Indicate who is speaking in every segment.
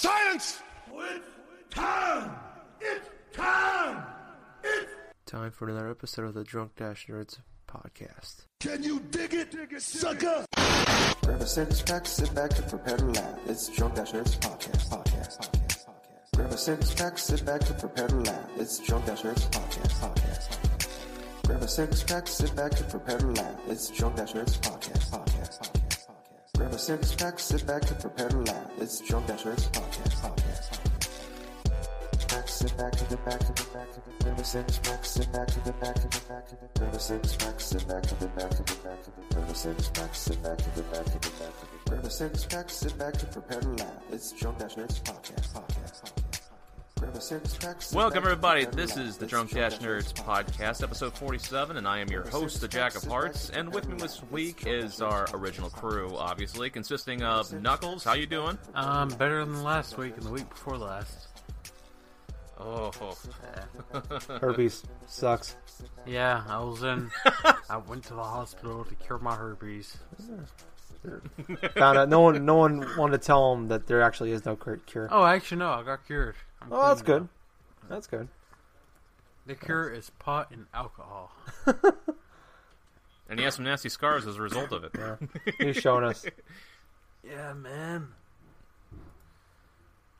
Speaker 1: Silence! It's time! It's time! It's
Speaker 2: Time for another episode of the Drunk Dash Nerds podcast.
Speaker 1: Can you dig it, sucker?
Speaker 3: Grab a six pack, sit back and prepare to laugh. It's Drunk Dash Nerds podcast, podcast, podcast, podcast. Grab a six pack, sit back and prepare to laugh. It's Drunk Dash Nerds podcast, podcast, podcast. Grab a six pack, sit back and prepare to laugh. It's Drunk Dash Nerds podcast, podcast, podcast, podcast. Grab six pack, sit back and prepare to laugh. It's Drunk Dash Nerds podcast, podcast. Back, sit back to the back to the back to the a six pack, sit back to the back to the back to the a six pack, sit back to the back to the back to the a six sit back to the back to the back to the a six pack, sit back to prepare to laugh. It's Drunk Dash podcast, podcast,
Speaker 4: Welcome, everybody. This is the Drunk Dash Nerds podcast, episode 47, and I am your host, the Jack of Hearts. And with me this week is our original crew, obviously, consisting of Knuckles. How you doing?
Speaker 5: Um, better than last week and the week before last.
Speaker 4: Oh,
Speaker 2: Herpes sucks.
Speaker 5: Yeah, I was in. I went to the hospital to cure my herpes.
Speaker 2: Found out no one no one wanted to tell him that there actually is no cure.
Speaker 5: Oh, actually, no, I got cured. I'm
Speaker 2: Oh, that's good.
Speaker 5: now.
Speaker 2: That's good.
Speaker 5: The cure is pot and alcohol.
Speaker 4: and he has some nasty scars as a result of it.
Speaker 2: Yeah. He's showing us.
Speaker 5: Yeah, man.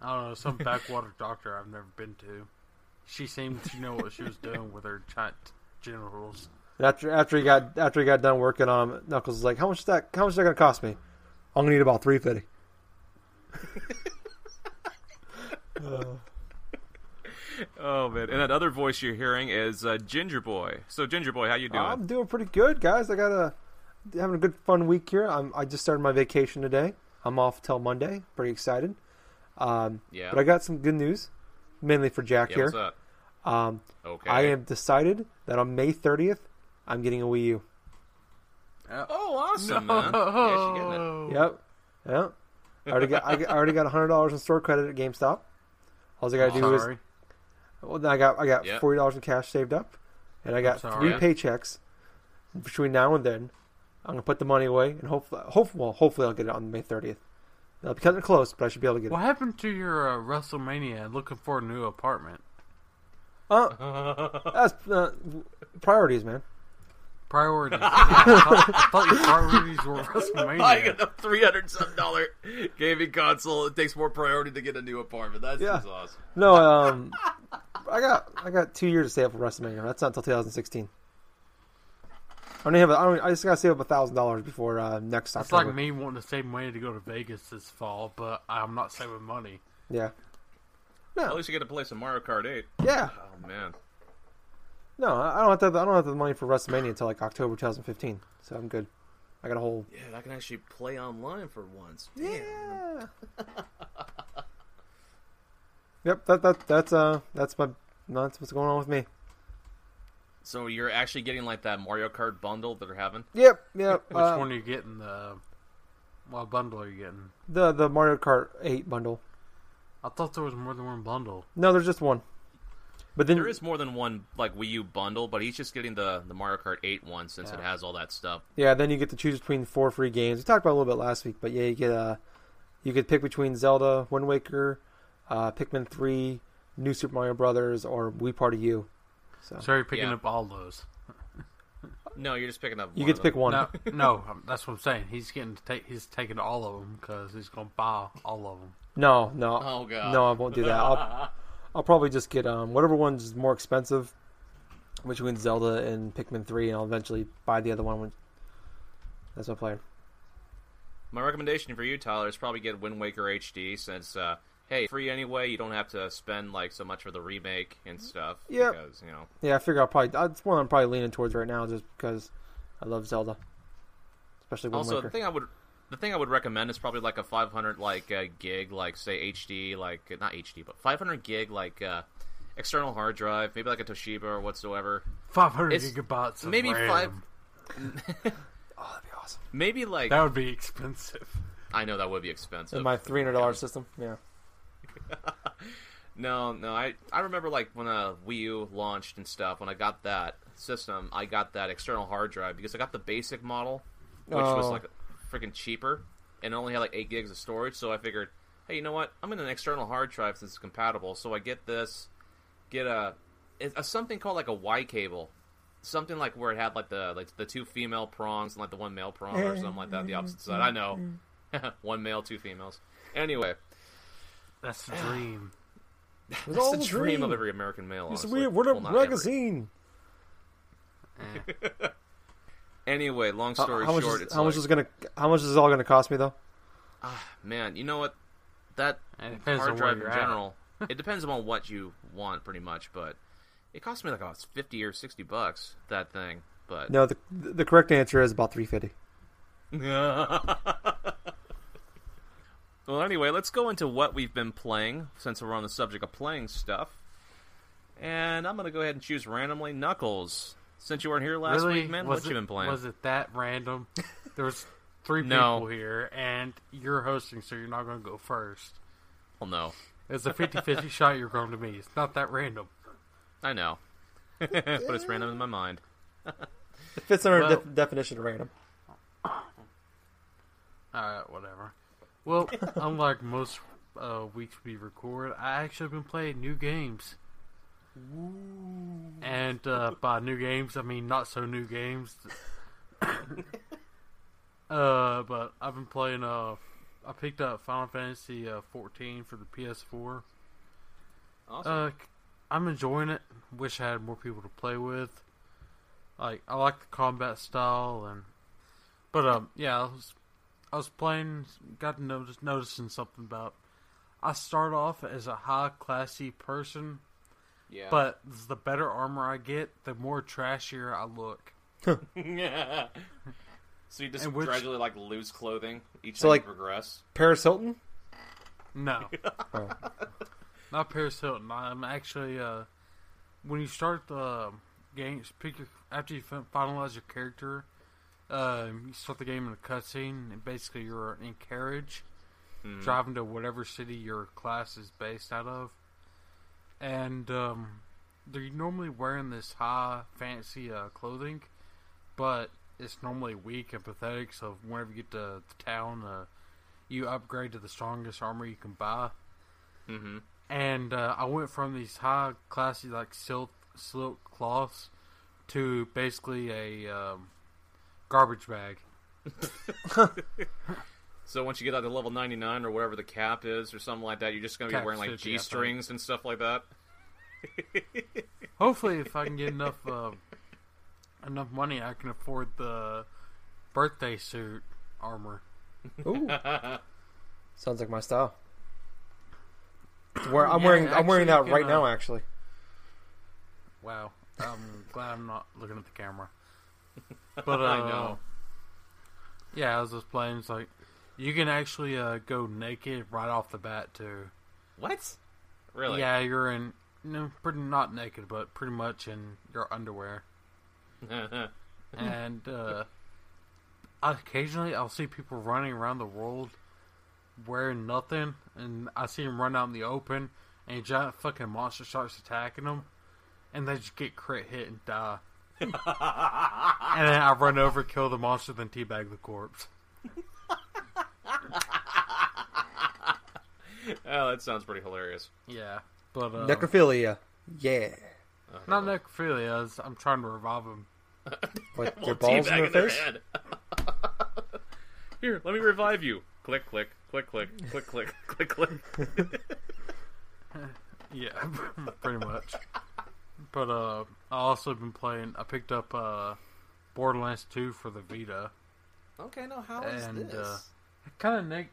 Speaker 5: I don't know, some backwater doctor I've never been to. She seemed to know what she was doing with her giant genitals.
Speaker 2: After after he got after he got done working on him, Knuckles was like, "How much is that? How much is that gonna cost me? I'm gonna need about three fifty.
Speaker 4: Oh, man. And that other voice you're hearing is uh, Ginger Boy. So, Ginger Boy, how you doing?
Speaker 2: I'm doing pretty good, guys. I got a having a good fun week here. I'm I just started my vacation today. I'm off till Monday. Pretty excited. Um,
Speaker 4: Yeah.
Speaker 2: But I got some good news, mainly for Jack
Speaker 4: yeah,
Speaker 2: here.
Speaker 4: what's up?
Speaker 2: Um,
Speaker 4: Okay.
Speaker 2: I have decided that on May 30th, I'm getting a Wii U.
Speaker 4: Oh, awesome, man. Yeah, she's getting it.
Speaker 5: Oh.
Speaker 2: Yep. Yep. I already got- I already got hundred dollars in store credit at GameStop. All I gotta do is well, then I got I got
Speaker 4: Yep.
Speaker 2: forty dollars in cash saved up, and I got three paychecks between now and then. I'm gonna put the money away, and hopefully, hope, well, hopefully I'll get it on May 30th. I'll be cutting it close, but I should be able to get
Speaker 5: What
Speaker 2: it.
Speaker 5: happened to your uh, WrestleMania looking for a new apartment?
Speaker 2: Uh, that's uh, priorities, man.
Speaker 5: Priorities. I thought your priorities were WrestleMania.
Speaker 4: I got a three hundred some dollar gaming console. It takes more priority to get a new apartment. That's
Speaker 2: Yeah.
Speaker 4: awesome.
Speaker 2: No, um, I got I got two years to save up for WrestleMania. That's not until 2016. I don't have. A, I, don't, I just gotta save up a thousand dollars before uh, next
Speaker 5: That's
Speaker 2: October.
Speaker 5: like me wanting to save money to go to Vegas this fall, but I'm not saving money.
Speaker 2: Yeah. No.
Speaker 4: At least you get to play some Mario Kart 8.
Speaker 2: Yeah.
Speaker 4: Oh, man.
Speaker 2: No, I don't have to. Have, I don't have the money for WrestleMania until like October 2015. So I'm good. I got a whole.
Speaker 4: Yeah, I can actually play online for once.
Speaker 2: Yeah. yep. That that that's uh that's my that's what's going on with me.
Speaker 4: So you're actually getting like that Mario Kart bundle that they're having?
Speaker 2: Yep. Yep.
Speaker 5: Which
Speaker 2: uh,
Speaker 5: one are you getting? The what bundle are you getting?
Speaker 2: The the Mario Kart 8 bundle.
Speaker 5: I thought there was more than one bundle.
Speaker 2: No, there's just one. But then
Speaker 4: There is more than one like Wii U bundle, but he's just getting the the Mario Kart 8 one since it has all that stuff.
Speaker 2: Yeah, then you get to choose between four free games. We talked about a little bit last week, but yeah, you get uh, you could pick between Zelda, Wind Waker, uh, Pikmin three, New Super Mario Brothers, or Wii Party U. So,
Speaker 5: So you're picking
Speaker 4: Yeah.
Speaker 5: up all those.
Speaker 4: No, you're just picking up.
Speaker 2: you
Speaker 4: one
Speaker 2: get
Speaker 4: of
Speaker 2: to pick one.
Speaker 5: No, no, that's what I'm saying. He's getting to take. He's taking all of them because he's gonna buy all of them.
Speaker 2: No, no,
Speaker 4: Oh god.
Speaker 2: no, I won't do that. I'll, I'll probably just get um whatever one's more expensive between Zelda and Pikmin three, and I'll eventually buy the other one. When, that's my plan.
Speaker 4: My recommendation for you, Tyler, is probably get Wind Waker HD since uh, hey, free anyway. You don't have to spend like so much for the remake and stuff.
Speaker 2: Yeah,
Speaker 4: Because you know.
Speaker 2: Yeah, I figure I'll probably that's one I'm probably leaning towards right now, just because I love Zelda, especially Wind
Speaker 4: Also,
Speaker 2: Waker.
Speaker 4: the thing I would the thing I would recommend is probably like a 500 like uh, gig, like say HD, like not HD, but 500 gig like uh, external hard drive, maybe like a Toshiba or whatsoever.
Speaker 5: Five hundred
Speaker 4: It's
Speaker 5: gigabytes. Of
Speaker 4: maybe
Speaker 5: RAM.
Speaker 4: five-
Speaker 2: oh, that'd be awesome.
Speaker 4: Maybe like
Speaker 5: That would be expensive.
Speaker 4: I know that would be expensive.
Speaker 2: In my three hundred dollars system, yeah.
Speaker 4: No, no, I I remember like when a Wii U launched and stuff. When I got that system, I got that external hard drive because I got the basic model, which was
Speaker 2: Oh.
Speaker 4: like freaking cheaper, and it only had like eight gigs of storage. So I figured, hey, you know what? I'm in an external hard drive since it's compatible, so I get this, get a, a something called like a Y cable, something like where it had like the like the two female prongs and like the one male prong or something like that. The opposite side. I know, mm-hmm. one male, two females. Anyway,
Speaker 5: That's the dream.
Speaker 4: That's
Speaker 2: all
Speaker 4: the
Speaker 2: a
Speaker 4: dream, of every American male.
Speaker 2: It's
Speaker 4: honestly.
Speaker 2: weird. What a
Speaker 4: Well, not every.
Speaker 2: magazine.
Speaker 5: Eh.
Speaker 4: Anyway, long
Speaker 2: How,
Speaker 4: story
Speaker 2: how much?
Speaker 4: short,
Speaker 2: Is,
Speaker 4: it's
Speaker 2: how
Speaker 4: like,
Speaker 2: much is gonna? How much is it all gonna cost me though?
Speaker 4: Ah, man, you know what? That
Speaker 5: it depends
Speaker 4: hard
Speaker 5: on
Speaker 4: drive in general, it depends on what you want, pretty much. But it cost me like about fifty or sixty bucks that thing. But
Speaker 2: No, the the correct answer is about three fifty.
Speaker 4: well, anyway, let's go into what we've been playing since we're on the subject of playing stuff. And I'm gonna go ahead and choose randomly Knuckles. Since you weren't here last
Speaker 5: really?
Speaker 4: week, man,
Speaker 5: was
Speaker 4: what you been playing?
Speaker 5: Was it that random? There was three
Speaker 4: No.
Speaker 5: people here, and you're hosting, so you're not going to go first.
Speaker 4: Well, no,
Speaker 5: It's a 50-50 shot you're going to me. It's not that random.
Speaker 4: I know, but it's random in my mind.
Speaker 2: It fits under
Speaker 5: Well-
Speaker 2: def- definition of random.
Speaker 5: Alright, whatever. Well, unlike most uh, weeks we record, I actually have been playing new games. And uh, by new games, I mean not so new games. uh, but I've been playing. Uh, I picked up Final Fantasy uh, 14 for the PS4.
Speaker 4: Awesome.
Speaker 5: Uh, I'm enjoying it. Wish I had more people to play with. Like I like the combat style and, but um yeah, I was I was playing. Got to notice noticing something about. I start off as a high classy person,
Speaker 4: yeah,
Speaker 5: but the better armor I get, the more trashier I look.
Speaker 4: yeah. So you just
Speaker 5: And which-
Speaker 4: gradually like lose clothing each
Speaker 2: So,
Speaker 4: time
Speaker 2: like-
Speaker 4: you progress.
Speaker 2: Paris Hilton.
Speaker 5: No,
Speaker 2: Oh.
Speaker 5: not Paris Hilton. I'm actually uh, when you start the game, pick your after you finalize your character, um, you start the game in a cutscene, and basically you're in carriage,
Speaker 4: Mhm.
Speaker 5: driving to whatever city your class is based out of, and um, they're normally wearing this high fancy uh, clothing, but it's normally weak and pathetic. So whenever you get to the town, uh, you upgrade to the strongest armor you can buy
Speaker 4: Mm-hmm.
Speaker 5: and uh, I went from these high classy like silk silk cloths to basically a um, garbage bag.
Speaker 4: So once you get out to level 99 or whatever the cap is or something like that, you're just going to be
Speaker 5: Cap
Speaker 4: wearing like
Speaker 5: 50, I.
Speaker 4: G strings and stuff like that.
Speaker 5: Hopefully, if I can get enough uh, enough money, I can afford the birthday suit armor.
Speaker 2: Ooh, sounds like my style. Where I'm
Speaker 5: Yeah,
Speaker 2: wearing, I'm wearing that
Speaker 5: actually,
Speaker 2: right
Speaker 5: can,
Speaker 2: now. Actually,
Speaker 5: Wow, I'm glad I'm not looking at the camera. But uh,
Speaker 4: I know.
Speaker 5: Yeah, I was just playing. It's like you can actually uh, go naked right off the bat too.
Speaker 4: What? Really?
Speaker 5: Yeah, you're in no, pretty not naked, but pretty much in your underwear. and uh, occasionally, I'll see people running around the world wearing nothing, and I see them run out in the open, and a giant fucking monster starts attacking them, and they just get crit hit and die. and then I run over, kill the monster, then teabag the corpse.
Speaker 4: oh, that sounds pretty hilarious.
Speaker 5: Yeah, but uh,
Speaker 2: necrophilia. Yeah,
Speaker 5: not necrophilia. it's- I'm trying to revive him.
Speaker 2: like
Speaker 4: Well,
Speaker 2: your balls in
Speaker 4: teabag
Speaker 2: their
Speaker 4: their
Speaker 2: face.
Speaker 4: head. Here, let me revive you. Click, click, click, click, click, click, click, click.
Speaker 5: Yeah, pretty much. But uh, I also been playing. I picked up uh, Borderlands 2 for the Vita.
Speaker 4: Okay, now how is
Speaker 5: And,
Speaker 4: this?
Speaker 5: Kind of neg.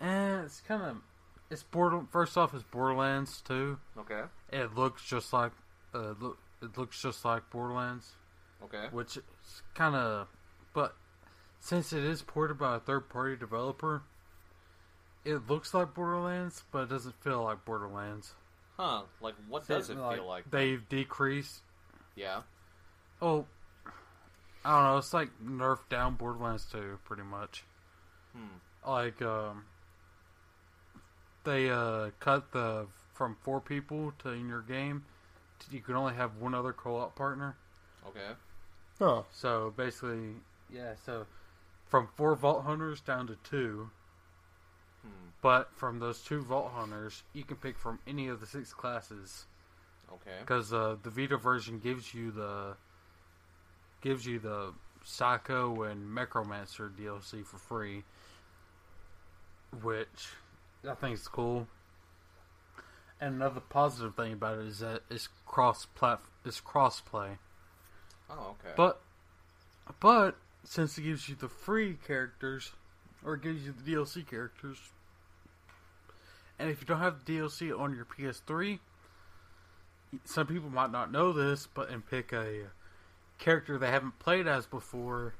Speaker 5: Eh, it's kind of. It's Border. First off, it's Borderlands 2.
Speaker 4: okay,
Speaker 5: It looks just like. Uh, look, it looks just like Borderlands,
Speaker 4: okay.
Speaker 5: which is kind of. But since it is ported by a third-party developer, it looks like Borderlands, but it doesn't feel like Borderlands.
Speaker 4: Huh? Like, what does it feel like?
Speaker 5: They've decreased.
Speaker 4: Yeah.
Speaker 5: Oh, I don't know. It's like nerfed down Borderlands 2, pretty much.
Speaker 4: Hmm.
Speaker 5: Like, um, they uh cut the from four people to in your game. to- You can only have one other co-op partner.
Speaker 4: Okay.
Speaker 2: Oh,
Speaker 5: So basically, yeah. So from four Vault Hunters down to two. But from those two Vault Hunters, you can pick from any of the six classes
Speaker 4: Okay.
Speaker 5: because uh, the Vita version gives you the gives you the Psycho and Necromancer DLC for free, which I think is cool. And another positive thing about it is that it's cross plat it's cross play.
Speaker 4: Oh, okay.
Speaker 5: But but since it gives you the free characters or it gives you the DLC characters, and if you don't have the DLC on your PS3, some people might not know this, but and pick a character they haven't played as before,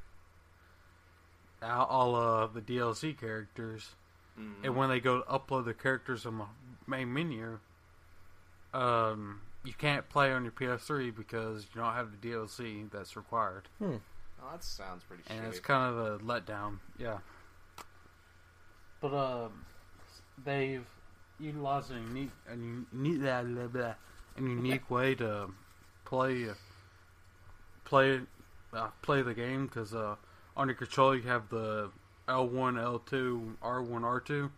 Speaker 5: all- uh, the DLC characters,
Speaker 4: Mhm.
Speaker 5: and when they go to upload the characters on the main menu, um, you can't play on your PS3 because you don't have the DLC that's required,
Speaker 4: oh, that sounds pretty
Speaker 5: and
Speaker 4: shitty.
Speaker 5: it's kind of a letdown. Yeah, but um, they've utilized a unique, a unique, blah, blah, blah, a unique way to play play uh, play the game because uh, on your controller you have the L1, L2, R1, R2,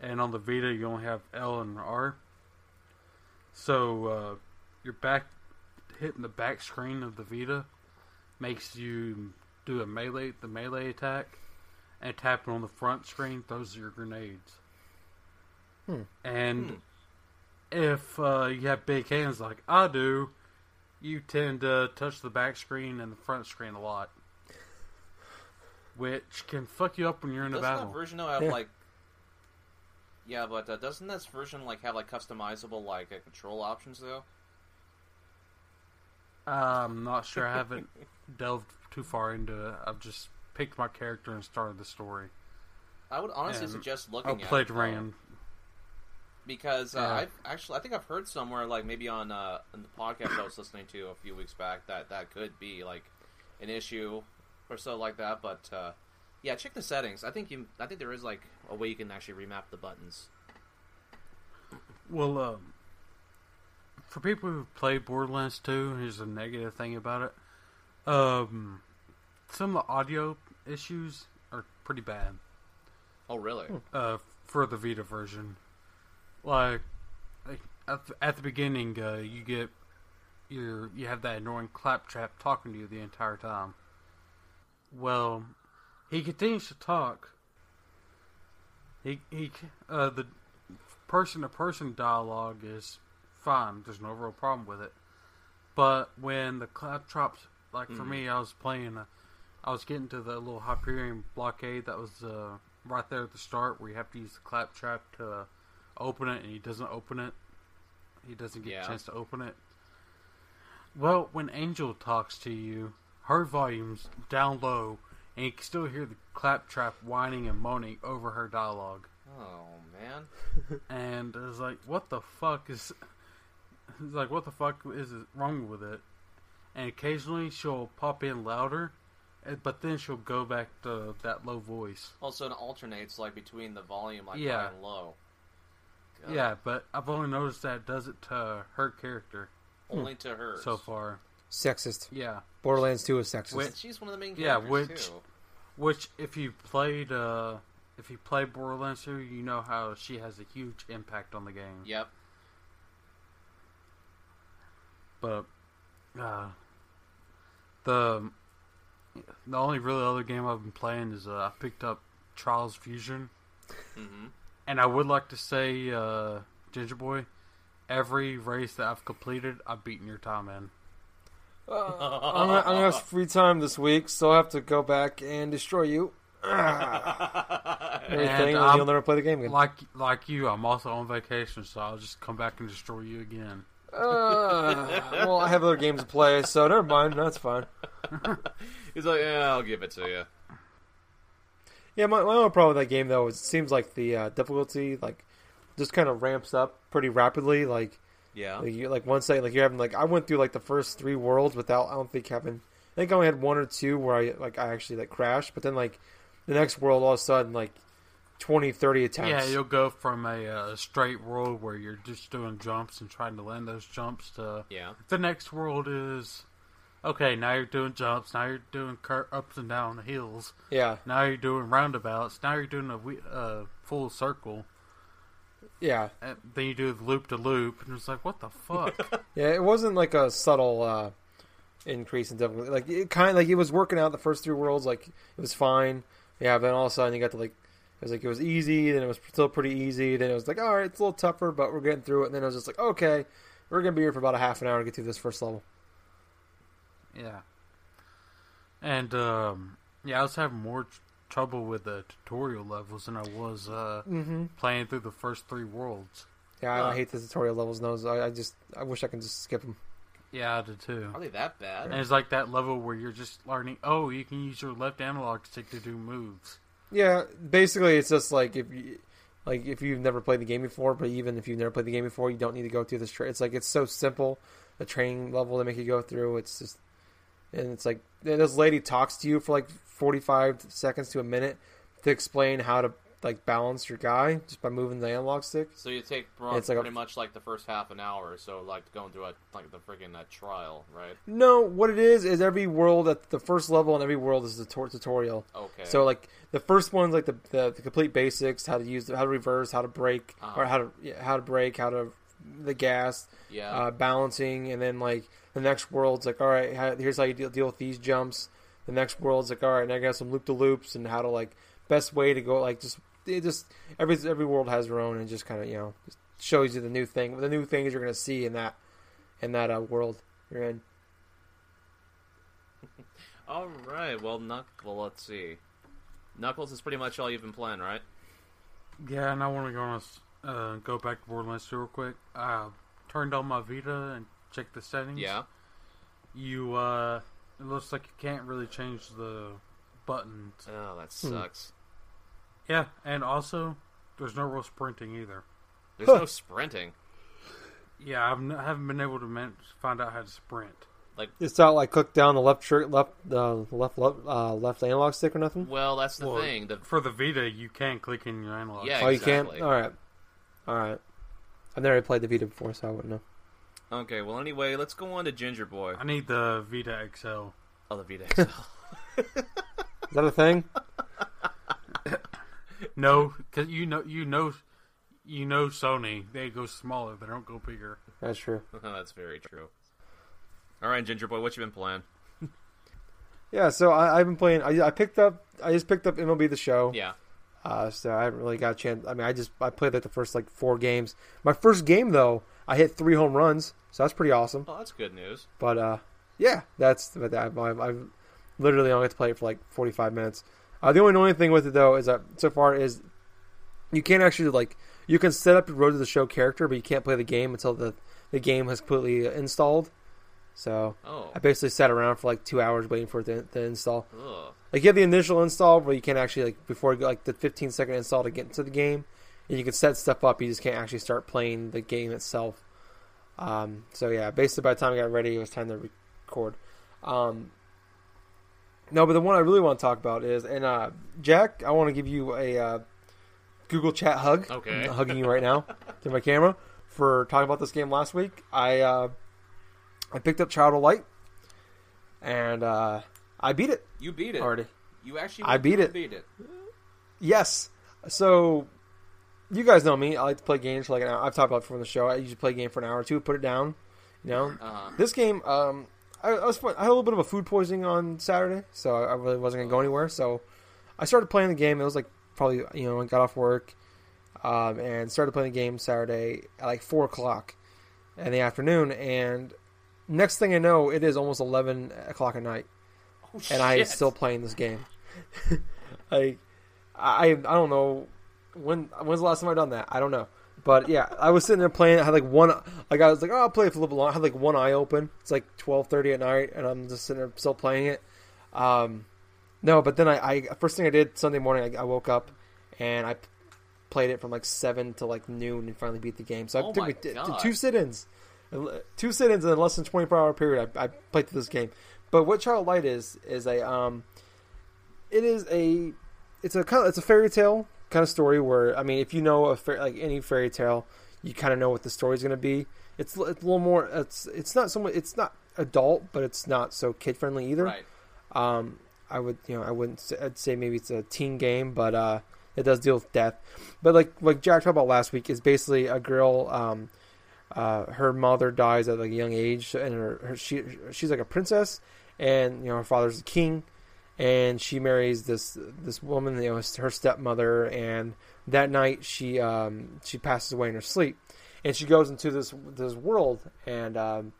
Speaker 5: and on the Vita you only have L and R. So uh, your back hitting the back screen of the Vita makes you do a melee, the melee attack, and tapping on the front screen throws your grenades.
Speaker 2: Hmm.
Speaker 5: And
Speaker 4: Hmm.
Speaker 5: if uh, you have big hands like I do, you tend to touch the back screen and the front screen a lot, which can fuck you up when you're in a
Speaker 4: Doesn't
Speaker 5: battle.
Speaker 4: that version though have
Speaker 2: Yeah.
Speaker 4: like? Yeah, but uh, doesn't this version like have like customizable like uh, control options though?
Speaker 5: I'm not sure. I haven't delved too far into it. I've just picked my character and started the story.
Speaker 4: I would honestly
Speaker 5: And
Speaker 4: suggest
Speaker 5: I
Speaker 4: looking at
Speaker 5: played
Speaker 4: it, though,
Speaker 5: Rand.
Speaker 4: because uh,
Speaker 5: Yeah.
Speaker 4: I've actually I think I've heard somewhere like maybe on uh, in the podcast I was listening to a few weeks back that that could be like an issue or so like that. But uh, yeah, check the settings. I think you I think there is like a way you can actually remap the buttons.
Speaker 5: Well, um, for people who play Borderlands 2, here's a negative thing about it. Um, some of the audio issues are pretty bad
Speaker 4: Oh really?
Speaker 5: uh, for the Vita version. Like, like, at the, at the beginning, uh, you get your you have that annoying claptrap talking to you the entire time. Well, he continues to talk. He he uh, the person to person dialogue is fine. There's no real problem with it. But when the claptraps, like for
Speaker 4: Mhm.
Speaker 5: me, I was playing. Uh, I was getting to the little Hyperion blockade that was uh, right there at the start, where you have to use the claptrap to open it, and he doesn't open it. He doesn't get
Speaker 4: Yeah.
Speaker 5: a chance to open it. Well, when Angel talks to you, her volume's down low, and you can still hear the claptrap whining and moaning over her dialogue.
Speaker 4: Oh man.
Speaker 5: And it's like, what the fuck is? It's like, what the fuck is it wrong with it? And occasionally she'll pop in louder, eh, but then she'll go back to that low voice.
Speaker 4: Also, it alternates like between the volume like
Speaker 5: Yeah.
Speaker 4: high and low. God.
Speaker 5: Yeah, but I've only noticed that it does it to her character
Speaker 4: Only to her.
Speaker 5: so far.
Speaker 2: Sexist.
Speaker 5: Yeah,
Speaker 2: Borderlands 2 is sexist.
Speaker 5: Which,
Speaker 4: She's one of the main
Speaker 5: Yeah,
Speaker 4: characters
Speaker 5: which-
Speaker 4: too.
Speaker 5: which if you played, uh, if you played Borderlands 2, you know how she has a huge impact on the game.
Speaker 4: Yep.
Speaker 5: But uh, the the only really other game I've been playing is uh, I picked up Trials Fusion,
Speaker 4: hmm
Speaker 5: and I would like to say, uh, Ginger Boy, every race that I've completed, I've beaten your time in.
Speaker 2: Uh, I'm, gonna, I'm gonna have free time this week, so I'll have to go back and destroy you. Everything,
Speaker 5: And
Speaker 2: and, you'll never play the game again.
Speaker 5: Like like you, I'm also on vacation, so I'll just come back and destroy you again.
Speaker 2: Uh, well, I have other games to play, so never mind. That's fine.
Speaker 4: He's like, yeah, I'll give it to you.
Speaker 2: Yeah, my, my only problem with that game though is it seems like the uh, difficulty like just kind of ramps up pretty rapidly. Like,
Speaker 4: Yeah.
Speaker 2: like, you, like one second, like you're having like I went through like the first three worlds without I don't think having I think I only had one or two where I like I actually like crashed, but then like the next world all of a sudden like 20, 30 attempts.
Speaker 5: Yeah, you'll go from a uh, straight world where you're just doing jumps and trying to land those jumps to
Speaker 4: Yeah.
Speaker 5: the next world is okay, now you're doing jumps. Now you're doing cur- ups and down hills.
Speaker 2: Yeah,
Speaker 5: Now you're doing roundabouts. Now you're doing a we- uh, full circle.
Speaker 2: Yeah,
Speaker 5: And then you do the loop to loop, and it's like, what the fuck?
Speaker 2: yeah. It wasn't like a subtle uh, increase in difficulty. Like it kind of like it was working out the first three worlds. Like it was fine. Yeah, then all of a sudden you got to like it was like it was easy. Then it was still pretty easy. Then it was like all right, it's a little tougher, but we're getting through it. And then it was just like okay, we're gonna be here for about a half an hour to get through this first level.
Speaker 5: yeah. And um, yeah, I was having more tr- trouble with the tutorial levels than I was uh,
Speaker 2: Mm-hmm.
Speaker 5: playing through the first three worlds.
Speaker 2: Yeah, I,
Speaker 4: Huh.
Speaker 2: I hate the tutorial levels. Those I, I just I wish I could just skip them.
Speaker 5: Yeah, I did too.
Speaker 4: Are they that bad?
Speaker 5: And it's like that level where you're just learning. Oh, you can use your left analog stick to do moves.
Speaker 2: Yeah, basically it's just like if you like if you've never played the game before, but even if you've never played the game before, you don't need to go through this. Tra- it's like it's so simple, the training level they make you go through. It's just and it's like this lady talks to you for like forty five seconds to a minute to explain how to like balance your guy just by moving the analog stick.
Speaker 4: So you take
Speaker 2: It's like a-
Speaker 4: pretty much like the first half an hour or so, like going through a like the freaking uh, trial, right?
Speaker 2: No, what it is is every world at the first level and every world is a tor- tutorial.
Speaker 4: Okay.
Speaker 2: So like the first one's like the, the the complete basics, how to use how to reverse, how to brake,
Speaker 4: Uh-huh.
Speaker 2: or how to yeah, how to brake, how to the gas,
Speaker 4: yeah,
Speaker 2: uh, balancing, and then like the next world's like all right, how, here's how you deal, deal with these jumps. The next world's like all right, now I got some loop to loops and how to like best way to go. Like just it just every every world has their own and just kind of you know just shows you the new thing, the new things you're gonna see in that in that uh, world you're in.
Speaker 4: all right. Well, Knuckle. Let's see. Knuckles is pretty much all you've been playing, right?
Speaker 5: Yeah, and I want to go on a s uh, go back to Borderlands 2 real quick. I turned on my Vita and checked the settings.
Speaker 4: Yeah.
Speaker 5: You uh, it looks like you can't really change the buttons.
Speaker 4: Oh, that
Speaker 2: Hmm.
Speaker 4: sucks.
Speaker 5: Yeah, and also there's no real sprinting either.
Speaker 4: There's no sprinting.
Speaker 5: Yeah, I've n- I haven't been able to man- find out how to sprint.
Speaker 2: Like It's not like click down the left shirt, left the left left uh, left analog stick or nothing.
Speaker 4: Well, that's the
Speaker 5: Well,
Speaker 4: thing. The
Speaker 5: For the Vita, you can click in your analog.
Speaker 4: Yeah.
Speaker 2: oh, you
Speaker 4: exactly.
Speaker 2: can't. All right, all right. I've never played the Vita before, so I wouldn't know.
Speaker 4: Okay. Well, anyway, let's go on to Ginger Boy.
Speaker 5: I need the Vita XL.
Speaker 4: Oh, the Vita XL.
Speaker 2: Is that a thing?
Speaker 5: No, because you know, you know, you know, Sony they go smaller, they don't go bigger.
Speaker 2: That's true.
Speaker 4: that's very true. All right, Ginger Boy, what you been playing?
Speaker 2: Yeah, so I, I've been playing. I, I picked up. I just picked up MLB the Show.
Speaker 4: Yeah.
Speaker 2: Uh, so I haven't really got a chance. I mean, I just I played like the first like four games. My first game though, I hit three home runs, so that's pretty awesome.
Speaker 4: Oh, that's good news.
Speaker 2: But uh, yeah, that's but I've, I've, I've literally only got to play it for like forty five minutes. Uh, the only annoying thing with it though is that so far is you can't actually like you can set up your Road to the Show character, but you can't play the game until the the game has completely installed. So
Speaker 4: Oh.
Speaker 2: I basically sat around for like two hours waiting for it to, to install.
Speaker 4: Ugh.
Speaker 2: Like you have the initial install, but you can't actually like before like the 15 second install to get into the game, and you can set stuff up. You just can't actually start playing the game itself. Um, so yeah, basically by the time I got ready, it was time to record. Um, no, but the one I really want to talk about is, and uh, Jack, I want to give you a uh, Google Chat hug.
Speaker 4: Okay.
Speaker 2: I'm hugging you right now to my camera for talking about this game last week. I uh, I picked up Child of Light, and uh, I beat it
Speaker 4: You beat it.
Speaker 2: already.
Speaker 4: You actually
Speaker 2: I beat it.
Speaker 4: Beat it.
Speaker 2: Yes. So, you guys know me. I like to play games for like an hour. I've talked about it before on the show. I usually play a game for an hour or two, put it down. You know,
Speaker 4: Uh-huh.
Speaker 2: this game, um, I, I was I had a little bit of a food poisoning on Saturday, so I really wasn't gonna go anywhere. So, I started playing the game. It was like probably you know I got off work, um, and started playing the game Saturday at like four o'clock in the afternoon. And next thing I know, it is almost eleven o'clock at night
Speaker 4: Oh,
Speaker 2: and I am still playing this game. like, I I don't know when when's the last time I done that. I don't know, but yeah, I was sitting there playing. I had like one like I was like, oh, I'll play it for a little bit long. I had like one eye open. It's like twelve thirty at night, and I'm just sitting there still playing it. Um, no, but then I, I first thing I did Sunday morning, I, I woke up and I p- played it from like seven to like noon and finally beat the game. So I
Speaker 4: Oh
Speaker 2: took
Speaker 4: my
Speaker 2: me t- t- two sit-ins, two sit-ins in less than twenty four hour period. I, I played through this game. But what Child Light is is a um, it is a it's a kind of, it's a fairy tale kind of story where I mean if you know a fair, like any fairy tale you kind of know what the story's going to be. It's it's a little more. It's it's not so much. It's not adult, but it's not so kid friendly either.
Speaker 4: Right.
Speaker 2: Um, I would you know I wouldn't say, I'd say maybe it's a teen game, but uh, it does deal with death. But like like Jack talked about last week is basically a girl. Um, uh, her mother dies at like a young age, and her, her she she's like a princess, and you know her father's a king, and she marries this this woman, you know, her stepmother, and that night she um, she passes away in her sleep, and she goes into this this world, and um,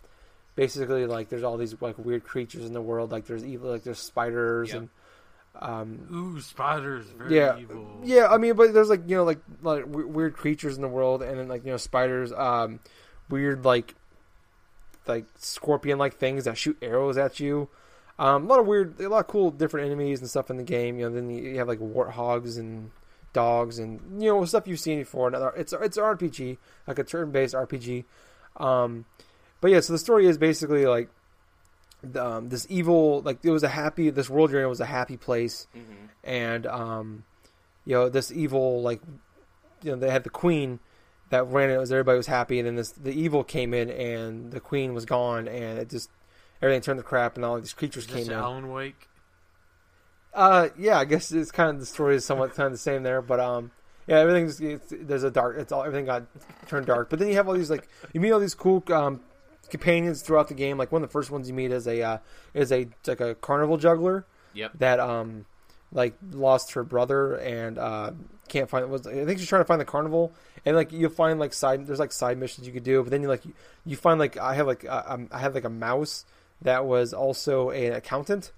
Speaker 2: basically like there's all these like weird creatures in the world, like there's evil, like there's spiders
Speaker 4: Yep.
Speaker 2: and um,
Speaker 5: Ooh, spiders, very
Speaker 2: yeah,
Speaker 5: evil.
Speaker 2: yeah. I mean, but there's like you know like like weird creatures in the world, and then like you know spiders, um, weird like like scorpion like things that shoot arrows at you. Um, a lot of weird, a lot of cool different enemies and stuff in the game. You know, then you have like warthogs and dogs and you know stuff you've seen before. Another, it's it's an RPG, like a turn-based RPG. Um, but yeah, so the story is basically like the, um, this evil, like it was a happy. This world you're in was a happy place
Speaker 4: hmm
Speaker 2: and um, you know this evil like you know they had the queen that ran it was everybody was happy and then this the evil came in and the queen was gone and it just everything turned to crap and all these creatures
Speaker 5: Is this
Speaker 2: came in.
Speaker 5: Alan Wake?
Speaker 2: Uh, yeah, I guess it's kind of the story is somewhat kind of the same there, but um, yeah, everything's it's, there's a dark. It's all everything got turned dark, but then you have all these like you meet all these cool um companions throughout the game. Like one of the first ones you meet is a uh, is a like a carnival juggler
Speaker 4: Yep.
Speaker 2: that um like lost her brother and uh can't find was I think she's trying to find the carnival and like you'll find like side there's like side missions you could do but then you like you, you find like I have like uh, um, I have like a mouse that was also an accountant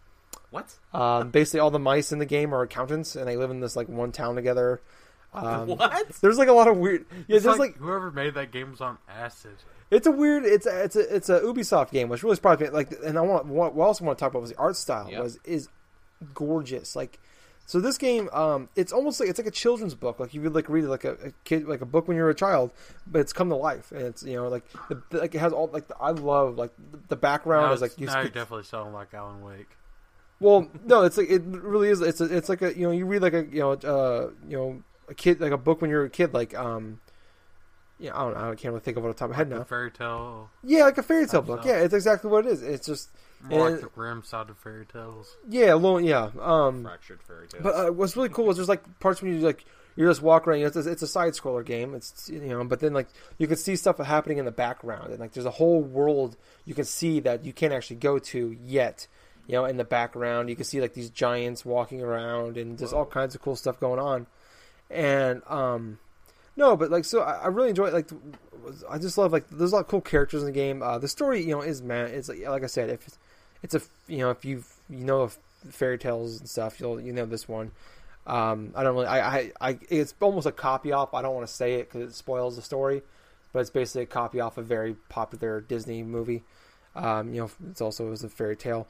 Speaker 4: What?
Speaker 2: um basically all the mice in the game are accountants and they live in this like one town together um,
Speaker 4: what?
Speaker 2: there's like a lot of weird yeah
Speaker 5: It's
Speaker 2: there's
Speaker 5: like,
Speaker 2: like
Speaker 5: whoever made that game was on acid.
Speaker 2: it's a weird it's a, it's a it's a Ubisoft game which really surprised me like and I want what I also want to talk about was the art style
Speaker 4: Yep.
Speaker 2: was is gorgeous like so this game um it's almost like it's like a children's book like you would like read like a, a kid like a book when you were a child but it's come to life and it's you know like the, like it has all like the, I love like the, background
Speaker 5: now
Speaker 2: is like you
Speaker 5: now you're
Speaker 2: speak-
Speaker 5: definitely sound like Alan Wake.
Speaker 2: well, no, it's like it really is. It's a, it's like a you know you read like a you know uh you know a kid like a book when you're a kid like um yeah I don't know I can't really think of it off the top of my head now.
Speaker 5: fairy tale,
Speaker 2: Yeah, like a fairy tale book.
Speaker 5: stuff.
Speaker 2: Yeah, it's exactly what it is. It's just
Speaker 5: more
Speaker 2: And-
Speaker 5: like the grim side of fairy tales.
Speaker 2: yeah, a little yeah. Um,
Speaker 4: Fractured fairy tales.
Speaker 2: but uh, what's really cool is there's like parts when you like you're just walk around. You know, it's, a, it's a side scroller game. It's you know, but then like you can see stuff happening in the background, and like there's a whole world you can see that you can't actually go to yet. You know, in the background, you can see like these giants walking around, and there's all kinds of cool stuff going on. And um, no, but like so, I, I really enjoy it. Like, I just love like there's a lot of cool characters in the game. Uh, the story, you know, is man, it's like like I said, if it's, a you know if you you know of fairy tales and stuff, you'll you know this one. Um, I don't really, I, I, I, it's almost a copy off. I don't want to say it because it spoils the story, but it's basically a copy off a very popular Disney movie. Um, you know, it's also it was a fairy tale.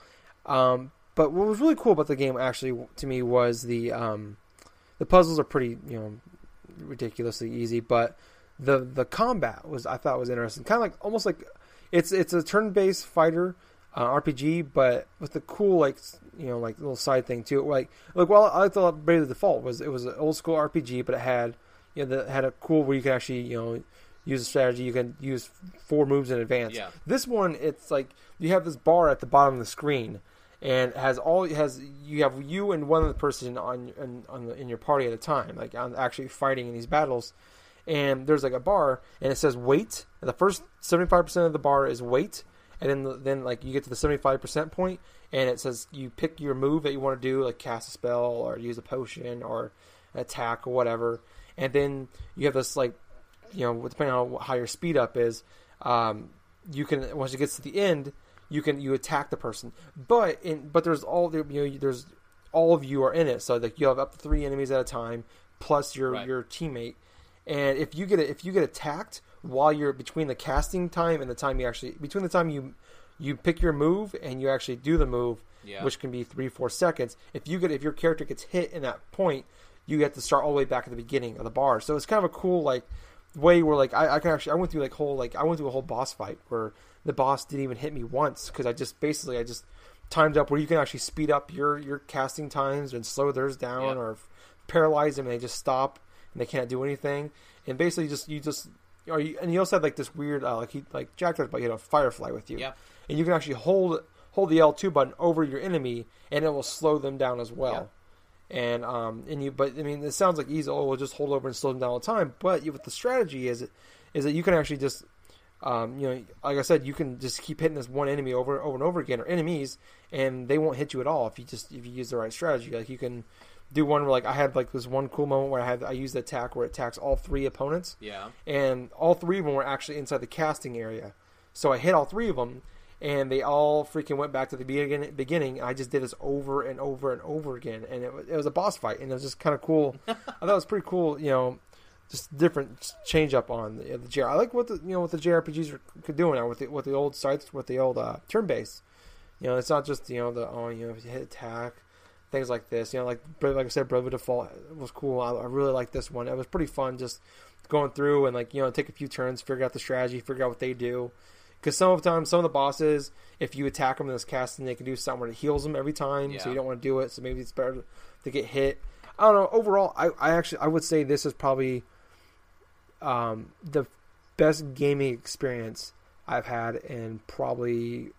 Speaker 2: Um, but what was really cool about the game, actually, to me, was the um, the puzzles are pretty, you know, ridiculously easy, but the the combat was I thought was interesting. Kind of like almost like it's it's a turn based fighter uh, RPG, but with the cool like you know like little side thing too. Like like well, I thought Bravely Default was it was an old school RPG, but it had you know the, had a cool where you can actually you know use a strategy. You can use four moves in advance.
Speaker 4: Yeah.
Speaker 2: This one, it's like you have this bar at the bottom of the screen, and it has all has you have you and one other person on on, on the, in your party at a time, like on actually fighting in these battles. And there's like a bar, and it says wait. And the first seventy five percent of the bar is wait, and then then like you get to the seventy five percent point, and it says you pick your move that you want to do, like cast a spell or use a potion or attack or whatever, and then you have this like you know, depending on how your speed up is, um, you can once it gets to the end, you can you attack the person. But in but there's all you know there's all of you are in it, so like you have up to three enemies at a time plus your
Speaker 4: Right.
Speaker 2: your teammate. And if you get if you get attacked while you're between the casting time and the time you actually between the time you you pick your move and you actually do the move,
Speaker 4: Yeah.
Speaker 2: which can be three four seconds. If you get if your character gets hit in that point, you get to start all the way back at the beginning of the bar. So it's kind of a cool like way where like I, I can actually I went through like whole like I went through a whole boss fight where the boss didn't even hit me once because I just basically I just timed up where you can actually speed up your your casting times and slow theirs down
Speaker 4: Yeah.
Speaker 2: or paralyze them and they just stop and they can't do anything and basically just you just or you, and you also had like this weird uh, like he like Jack talked about you had a firefly with you,
Speaker 4: Yep.
Speaker 2: and you can actually hold hold the L two button over your enemy, and it will slow them down as well. And um and you but I mean it sounds like easy. Oh, we'll just hold over and slow them down all the time. But you, what the strategy is is that you can actually just um, you know, like I said, you can just keep hitting this one enemy over, over and over again, or enemies, and they won't hit you at all if you just if you use the right strategy. Like you can do one where like I had like this one cool moment where I had I used the attack where it attacks all three opponents,
Speaker 4: Yeah.
Speaker 2: and all three of them were actually inside the casting area. So I hit all three of them, and they all freaking went back to the beginning. Beginning, I just did this over and over and over again, and it, was- it was a boss fight, and it was just kind of cool. I thought it was pretty cool, you know, just different change up on the, the JR. I like what the you know what the JRPGs are doing now with the with the old sites with the old uh, turn base. You know, it's not just you know the oh you know if you hit attack things like this. You know, like like I said, Bravely Default was cool. I, I really like this one. It was pretty fun just going through and like you know take a few turns, figure out the strategy, figure out what they do. Because some of the time, some of the bosses, if you attack them in this casting, they can do something where it heals them every time. So you don't want to do it. So maybe it's better to get hit. I don't know. Overall, I, I actually I would say this is probably um, the best gaming experience I've had in probably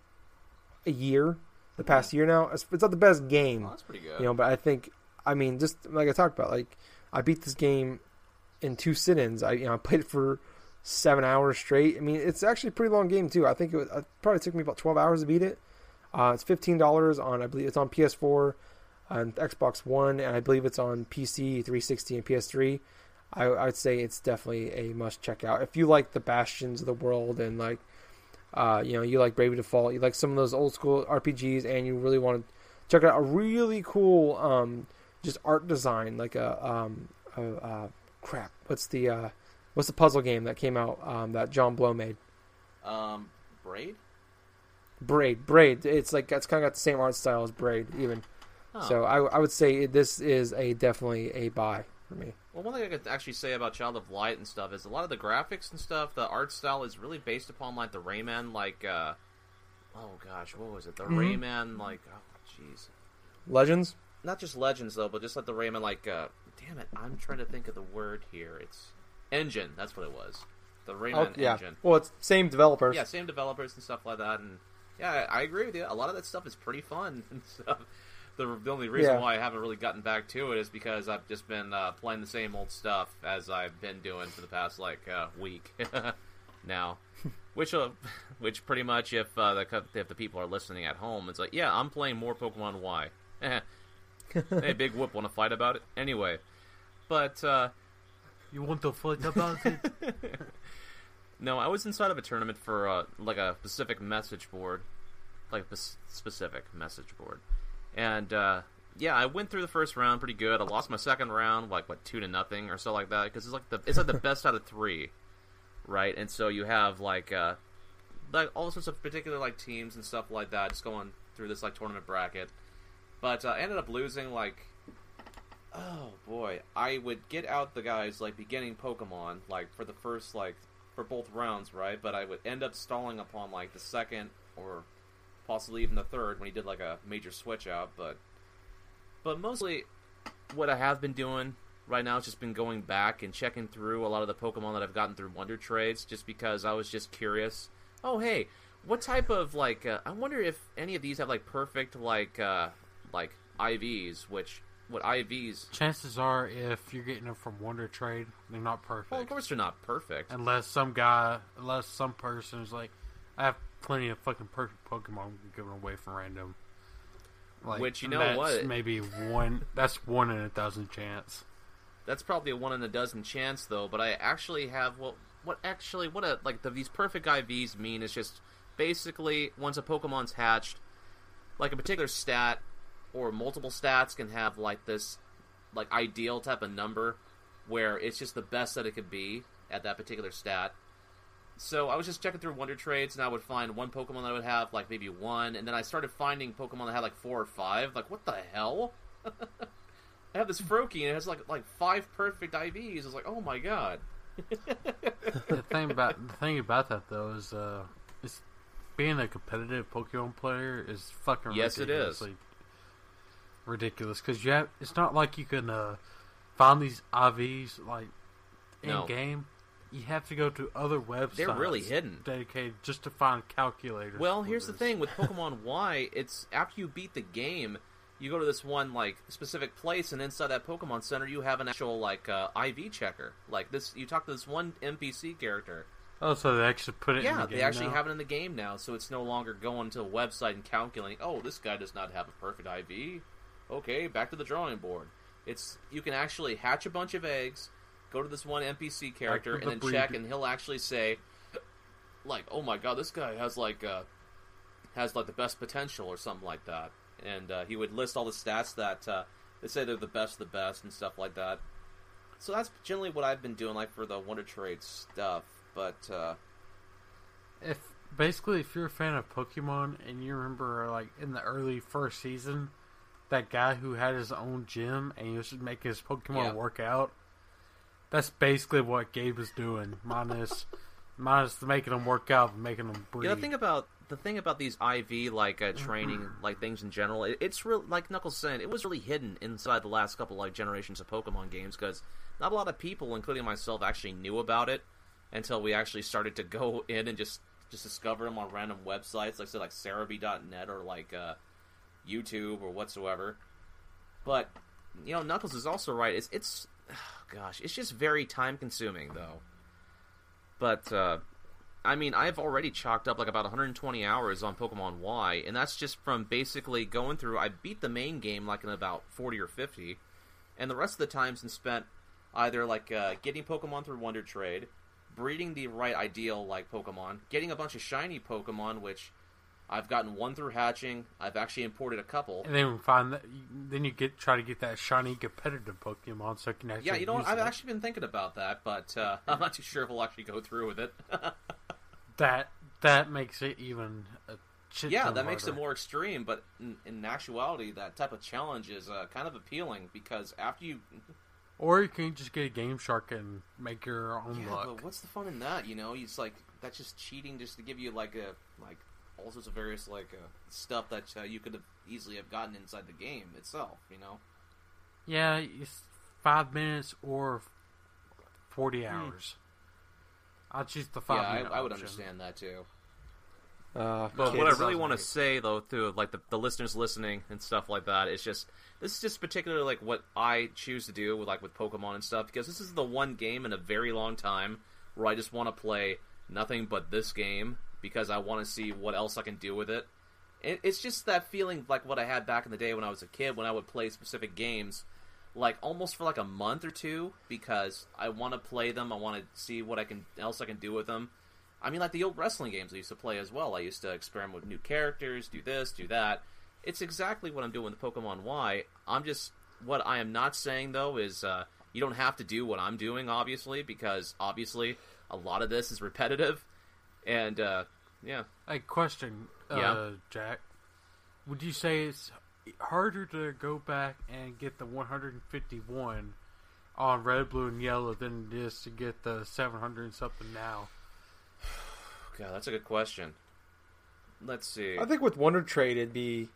Speaker 2: a year. The past year now, it's, it's not the best game,
Speaker 4: Well, that's pretty good.
Speaker 2: you know. But I think, I mean, just like I talked about, like I beat this game in two sit-ins. I you know I played it for seven hours straight. I mean, it's actually a pretty long game too. I think it, was, it probably took me about twelve hours to beat it. Uh, it's fifteen dollars on I believe it's on PS4 and Xbox One, and I believe it's on PC, 360, and PS3. I, I would say it's definitely a must check out if you like the Bastions of the world and like, uh, you know, you like Bravely Default, you like some of those old school RPGs, and you really want to check out a really cool, um, just art design, like a, um, a, uh, crap, what's the, uh, what's the puzzle game that came out um, that John Blow made?
Speaker 4: Um, Braid.
Speaker 2: Braid, Braid. It's like it's kind of got the same art style as Braid, even.
Speaker 4: Huh.
Speaker 2: So I, I would say this is a definitely a buy for me.
Speaker 4: Well, one thing I could actually say about Child of Light and stuff is a lot of the graphics and stuff, the art style is really based upon like the Rayman, like, uh, oh gosh, what was it? The
Speaker 2: Mhm.
Speaker 4: Rayman, like, oh jeez,
Speaker 2: Legends.
Speaker 4: not just Legends though, but just like the Rayman, like, uh, damn it, I'm trying to think of the word here. It's engine. That's what it was. The Rayman
Speaker 2: Oh, yeah.
Speaker 4: engine.
Speaker 2: Well, it's same developers.
Speaker 4: Yeah, same developers and stuff like that, and yeah, I I agree with you. A lot of that stuff is pretty fun and stuff. The, the only reason
Speaker 2: Yeah.
Speaker 4: why I haven't really gotten back to it is because I've just been uh, playing the same old stuff as I've been doing for the past like uh, week now. which, uh, which pretty much, if uh, the if the people are listening at home, it's like, yeah, I'm playing more Pokemon Y. hey, big whoop, want to fight about it? Anyway, but uh,
Speaker 5: You want to fight about it?
Speaker 4: No, I was inside of a tournament for uh, like a specific message board, like a s- specific message board, and uh, yeah, I went through the first round pretty good. I lost my second round, like what two to nothing or so like that, because it's like the it's like the best out of three, right? And so you have like uh, like all sorts of particular like teams and stuff like that, just going through this like tournament bracket. But uh, I ended up losing like oh boy, I would get out the guys like beginning Pokemon like for the first like for both rounds, right? But I would end up stalling upon like the second or possibly even the third when he did like a major switch out. But but mostly what I have been doing right now is just been going back and checking through a lot of the Pokemon that I've gotten through Wonder Trades, just because I was just curious. Oh hey, what type of like? Uh, I wonder if any of these have like perfect like uh, like IVs, which what IVs?
Speaker 5: Chances are, if you're getting them from Wonder Trade, they're not perfect.
Speaker 4: Well, of course they're not perfect.
Speaker 5: Unless some guy, unless some person is like, I have plenty of fucking perfect Pokemon given away from random. Like,
Speaker 4: Which, you know
Speaker 5: that's
Speaker 4: what?
Speaker 5: Maybe one. That's one in a thousand chance.
Speaker 4: That's probably a one in a dozen chance, though. But I actually have well, what actually what a like the, these perfect IVs mean is just basically once a Pokemon's hatched, like a particular stat or multiple stats can have like this like ideal type of number where it's just the best that it could be at that particular stat. So I was just checking through Wonder Trades, and I would find one Pokemon that I would have like maybe one, and then I started finding Pokemon that had like four or five. Like, what the hell? I have this Froakie, and it has like like five perfect IVs. I was like, oh my god.
Speaker 5: the thing about the thing about that though is, uh, is being a competitive Pokemon player is fucking
Speaker 4: Yes, it is.
Speaker 5: ridiculously ridiculous because you have. It's not like you can uh, find these IVs like in
Speaker 4: No.
Speaker 5: game. You have to go to other websites.
Speaker 4: They're really hidden.
Speaker 5: dedicated just to find calculators.
Speaker 4: Well, here's the thing with Pokemon Y, it's after you beat the game, you go to this one like specific place, and inside that Pokemon Center, you have an actual like uh, IV checker. Like this, you talk to this one NPC character.
Speaker 5: Oh, so they actually put it. in
Speaker 4: Yeah,
Speaker 5: the game
Speaker 4: they actually
Speaker 5: now?
Speaker 4: have it in the game now, so it's no longer going to a website and calculating. Oh, this guy does not have a perfect IV. Okay, back to the drawing board. It's you can actually hatch a bunch of eggs, go to this one NPC character,
Speaker 5: to
Speaker 4: and
Speaker 5: the
Speaker 4: then check, and he'll actually say, like, "Oh my god, this guy has like uh, has like the best potential" or something like that, and uh, he would list all the stats that uh, they say they're the best, of the best, and stuff like that. So that's generally what I've been doing, like for the Wonder Trade stuff. But uh,
Speaker 5: if basically if you're a fan of Pokemon and you remember like in the early first season, that guy who had his own gym and he was just making his Pokemon
Speaker 4: Yeah.
Speaker 5: work out. That's basically what Gabe was doing, minus minus making them work out and making them breathe.
Speaker 4: Yeah, the thing about the thing about these IV like uh, training like things in general, it, it's real like Knuckles said, it was really hidden inside the last couple like generations of Pokemon games because not a lot of people, including myself, actually knew about it until we actually started to go in and just just discover them on random websites, like say like Serebii.net or like uh, YouTube or whatsoever. But you know, Knuckles is also right. It's it's gosh, it's just very time consuming though. But uh, I mean, I've already chalked up like about 120 hours on Pokemon Y, and that's just from basically going through. I beat the main game like in about 40 or 50, and the rest of the time's been spent either like uh, getting Pokemon through Wonder Trade, breeding the right ideal like Pokemon, getting a bunch of shiny Pokemon, which I've gotten one through hatching. I've actually imported a couple.
Speaker 5: and then find that then you get try to get that shiny competitive Pokemon so you can actually
Speaker 4: Yeah, you know what? I've
Speaker 5: it.
Speaker 4: actually been thinking about that, but uh, I'm not too sure if we'll actually go through with it.
Speaker 5: that that makes it even a shit
Speaker 4: yeah, that makes it more extreme, but in, in actuality, that type of challenge is uh, kind of appealing because after you.
Speaker 5: Or you can just get a Game Shark and make your own
Speaker 4: Yeah,
Speaker 5: luck.
Speaker 4: but what's the fun in that? You know, it's like that's just cheating, just to give you like a like all sorts of various like uh, stuff that uh, you could have easily have gotten inside the game itself. You know.
Speaker 5: Yeah, it's five minutes or forty hours. I'd choose the five
Speaker 4: Hmm. yeah, I, I would
Speaker 5: option.
Speaker 4: understand that too.
Speaker 2: Uh,
Speaker 4: But
Speaker 2: kids.
Speaker 4: what I really want to say though, to like the, the listeners listening and stuff like that, is just this is just particularly like what I choose to do with like with Pokemon and stuff because this is the one game in a very long time where I just want to play nothing but this game because I want to see what else I can do with it. it. It's just that feeling like what I had back in the day when I was a kid when I would play specific games like almost for like a month or two because I want to play them. I want to see what I can else I can do with them. I mean, like the old wrestling games I used to play as well. I used to experiment with new characters, do this, do that. It's exactly what I'm doing with Pokemon Y. I'm just what I am not saying though is uh, you don't have to do what I'm doing, obviously, because obviously a lot of this is repetitive, and uh, yeah,
Speaker 5: A question,
Speaker 4: Yeah.
Speaker 5: uh, Jack. Would you say it's harder to go back and get the 151 on red, blue, and yellow than it is to get the 700 and something now?
Speaker 4: God, that's a good question. Let's see.
Speaker 2: I think with Wonder Trade, it'd be,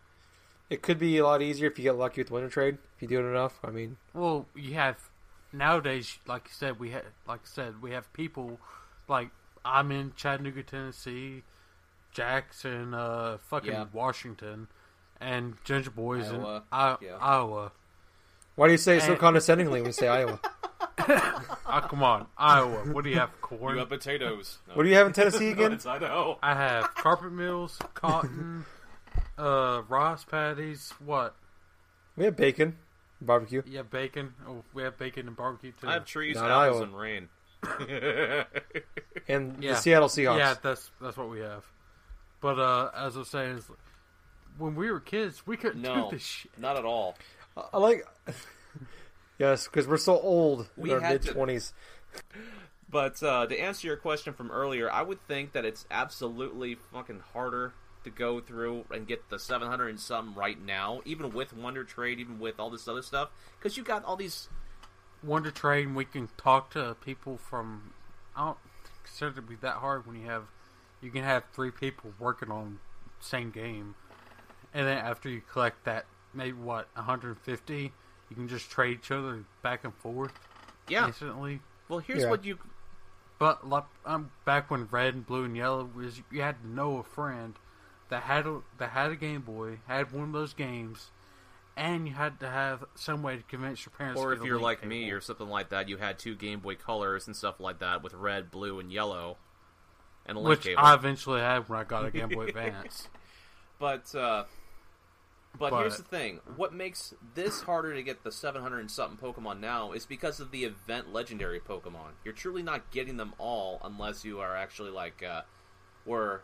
Speaker 2: it could be a lot easier if you get lucky with Wonder Trade. If you do it enough, I mean,
Speaker 5: Well, you have nowadays, like you said, we have, like I said, we have people like I'm in Chattanooga, Tennessee, Jackson, uh, fucking
Speaker 4: Yeah.
Speaker 5: Washington, and Ginger Boys in
Speaker 4: Iowa.
Speaker 5: I-
Speaker 4: Yeah.
Speaker 5: Iowa.
Speaker 2: why do you say it so condescendingly when you say Iowa?
Speaker 5: Oh, come on, Iowa. What do you have? Corn.
Speaker 4: you have potatoes. No.
Speaker 2: What do you have in Tennessee again?
Speaker 4: It's Idaho.
Speaker 5: I have carpet mills, cotton, uh, rice patties. What?
Speaker 2: We have bacon, barbecue.
Speaker 5: Yeah, bacon. Oh, we have bacon and barbecue too.
Speaker 4: I have trees,
Speaker 2: Not
Speaker 4: apples,
Speaker 2: Iowa.
Speaker 4: and rain.
Speaker 2: and
Speaker 5: Yeah.
Speaker 2: the Seattle Seahawks.
Speaker 5: Yeah, that's that's what we have. But uh, as I was saying, when we were kids, we couldn't
Speaker 4: no,
Speaker 5: do this shit.
Speaker 4: not at all.
Speaker 2: I- I like. yes, because we're so old
Speaker 4: We
Speaker 2: in our
Speaker 4: had
Speaker 2: mid twenties.
Speaker 4: But uh, to answer your question from earlier, I would think that it's absolutely fucking harder to go through and get the 700 and some right now, even with Wonder Trade, even with all this other stuff, because you got all these.
Speaker 5: Wonder Trade, and we can talk to people from. I don't consider it to be that hard when you have. You can have three people working on same game, and then after you collect that, maybe what 150, you can just trade each other back and forth
Speaker 4: Yeah.
Speaker 5: instantly.
Speaker 4: Well, here's
Speaker 2: Yeah.
Speaker 4: what you.
Speaker 5: But like, um, back when red and blue and yellow was, you had to know a friend that had a, that had a Game Boy, had one of those games, and you had to have some way to convince your parents.
Speaker 4: Or if you're like me or something like that, you had two Game Boy Colors and stuff like that with red, blue, and yellow, and a link
Speaker 5: which
Speaker 4: cable.
Speaker 5: I eventually had when I got a Game Boy Advance.
Speaker 4: But uh, but,
Speaker 5: But-
Speaker 4: here's the thing: what makes this harder to get the 700 and something Pokemon now is because of the event legendary Pokemon. You're truly not getting them all unless you are actually like uh, were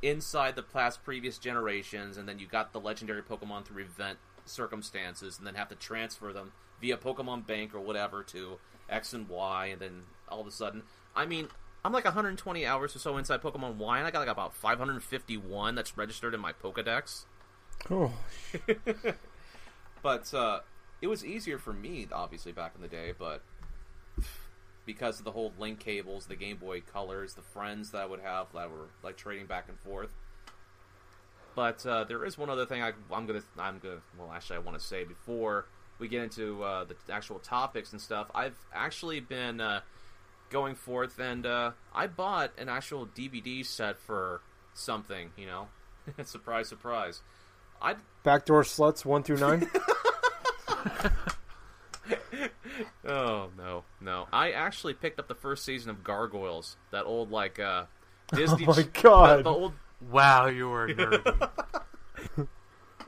Speaker 4: inside the past previous generations, and then you got the legendary Pokemon through event circumstances, and then have to transfer them via Pokemon Bank or whatever to X and Y, and then all of a sudden, I mean. I'm like 120 hours or so inside Pokemon Y, and I got like about 551 that's registered in my Pokedex.
Speaker 2: Oh,
Speaker 4: But uh, it was easier for me, obviously, back in the day. But because of the whole link cables, the Game Boy Colors, the friends that I would have that were like trading back and forth. But uh, there is one other thing I, I'm gonna, I'm gonna. Well, actually, I want to say before we get into uh, the actual topics and stuff. I've actually been uh, going forth, and uh, I bought an actual DVD set for something. You know, surprise, surprise. I
Speaker 2: backdoor sluts one through nine.
Speaker 4: Oh no, no! I actually picked up the first season of Gargoyles, that old like uh, Disney.
Speaker 2: Oh my God.
Speaker 4: The, the old.
Speaker 5: Wow, you were nerdy.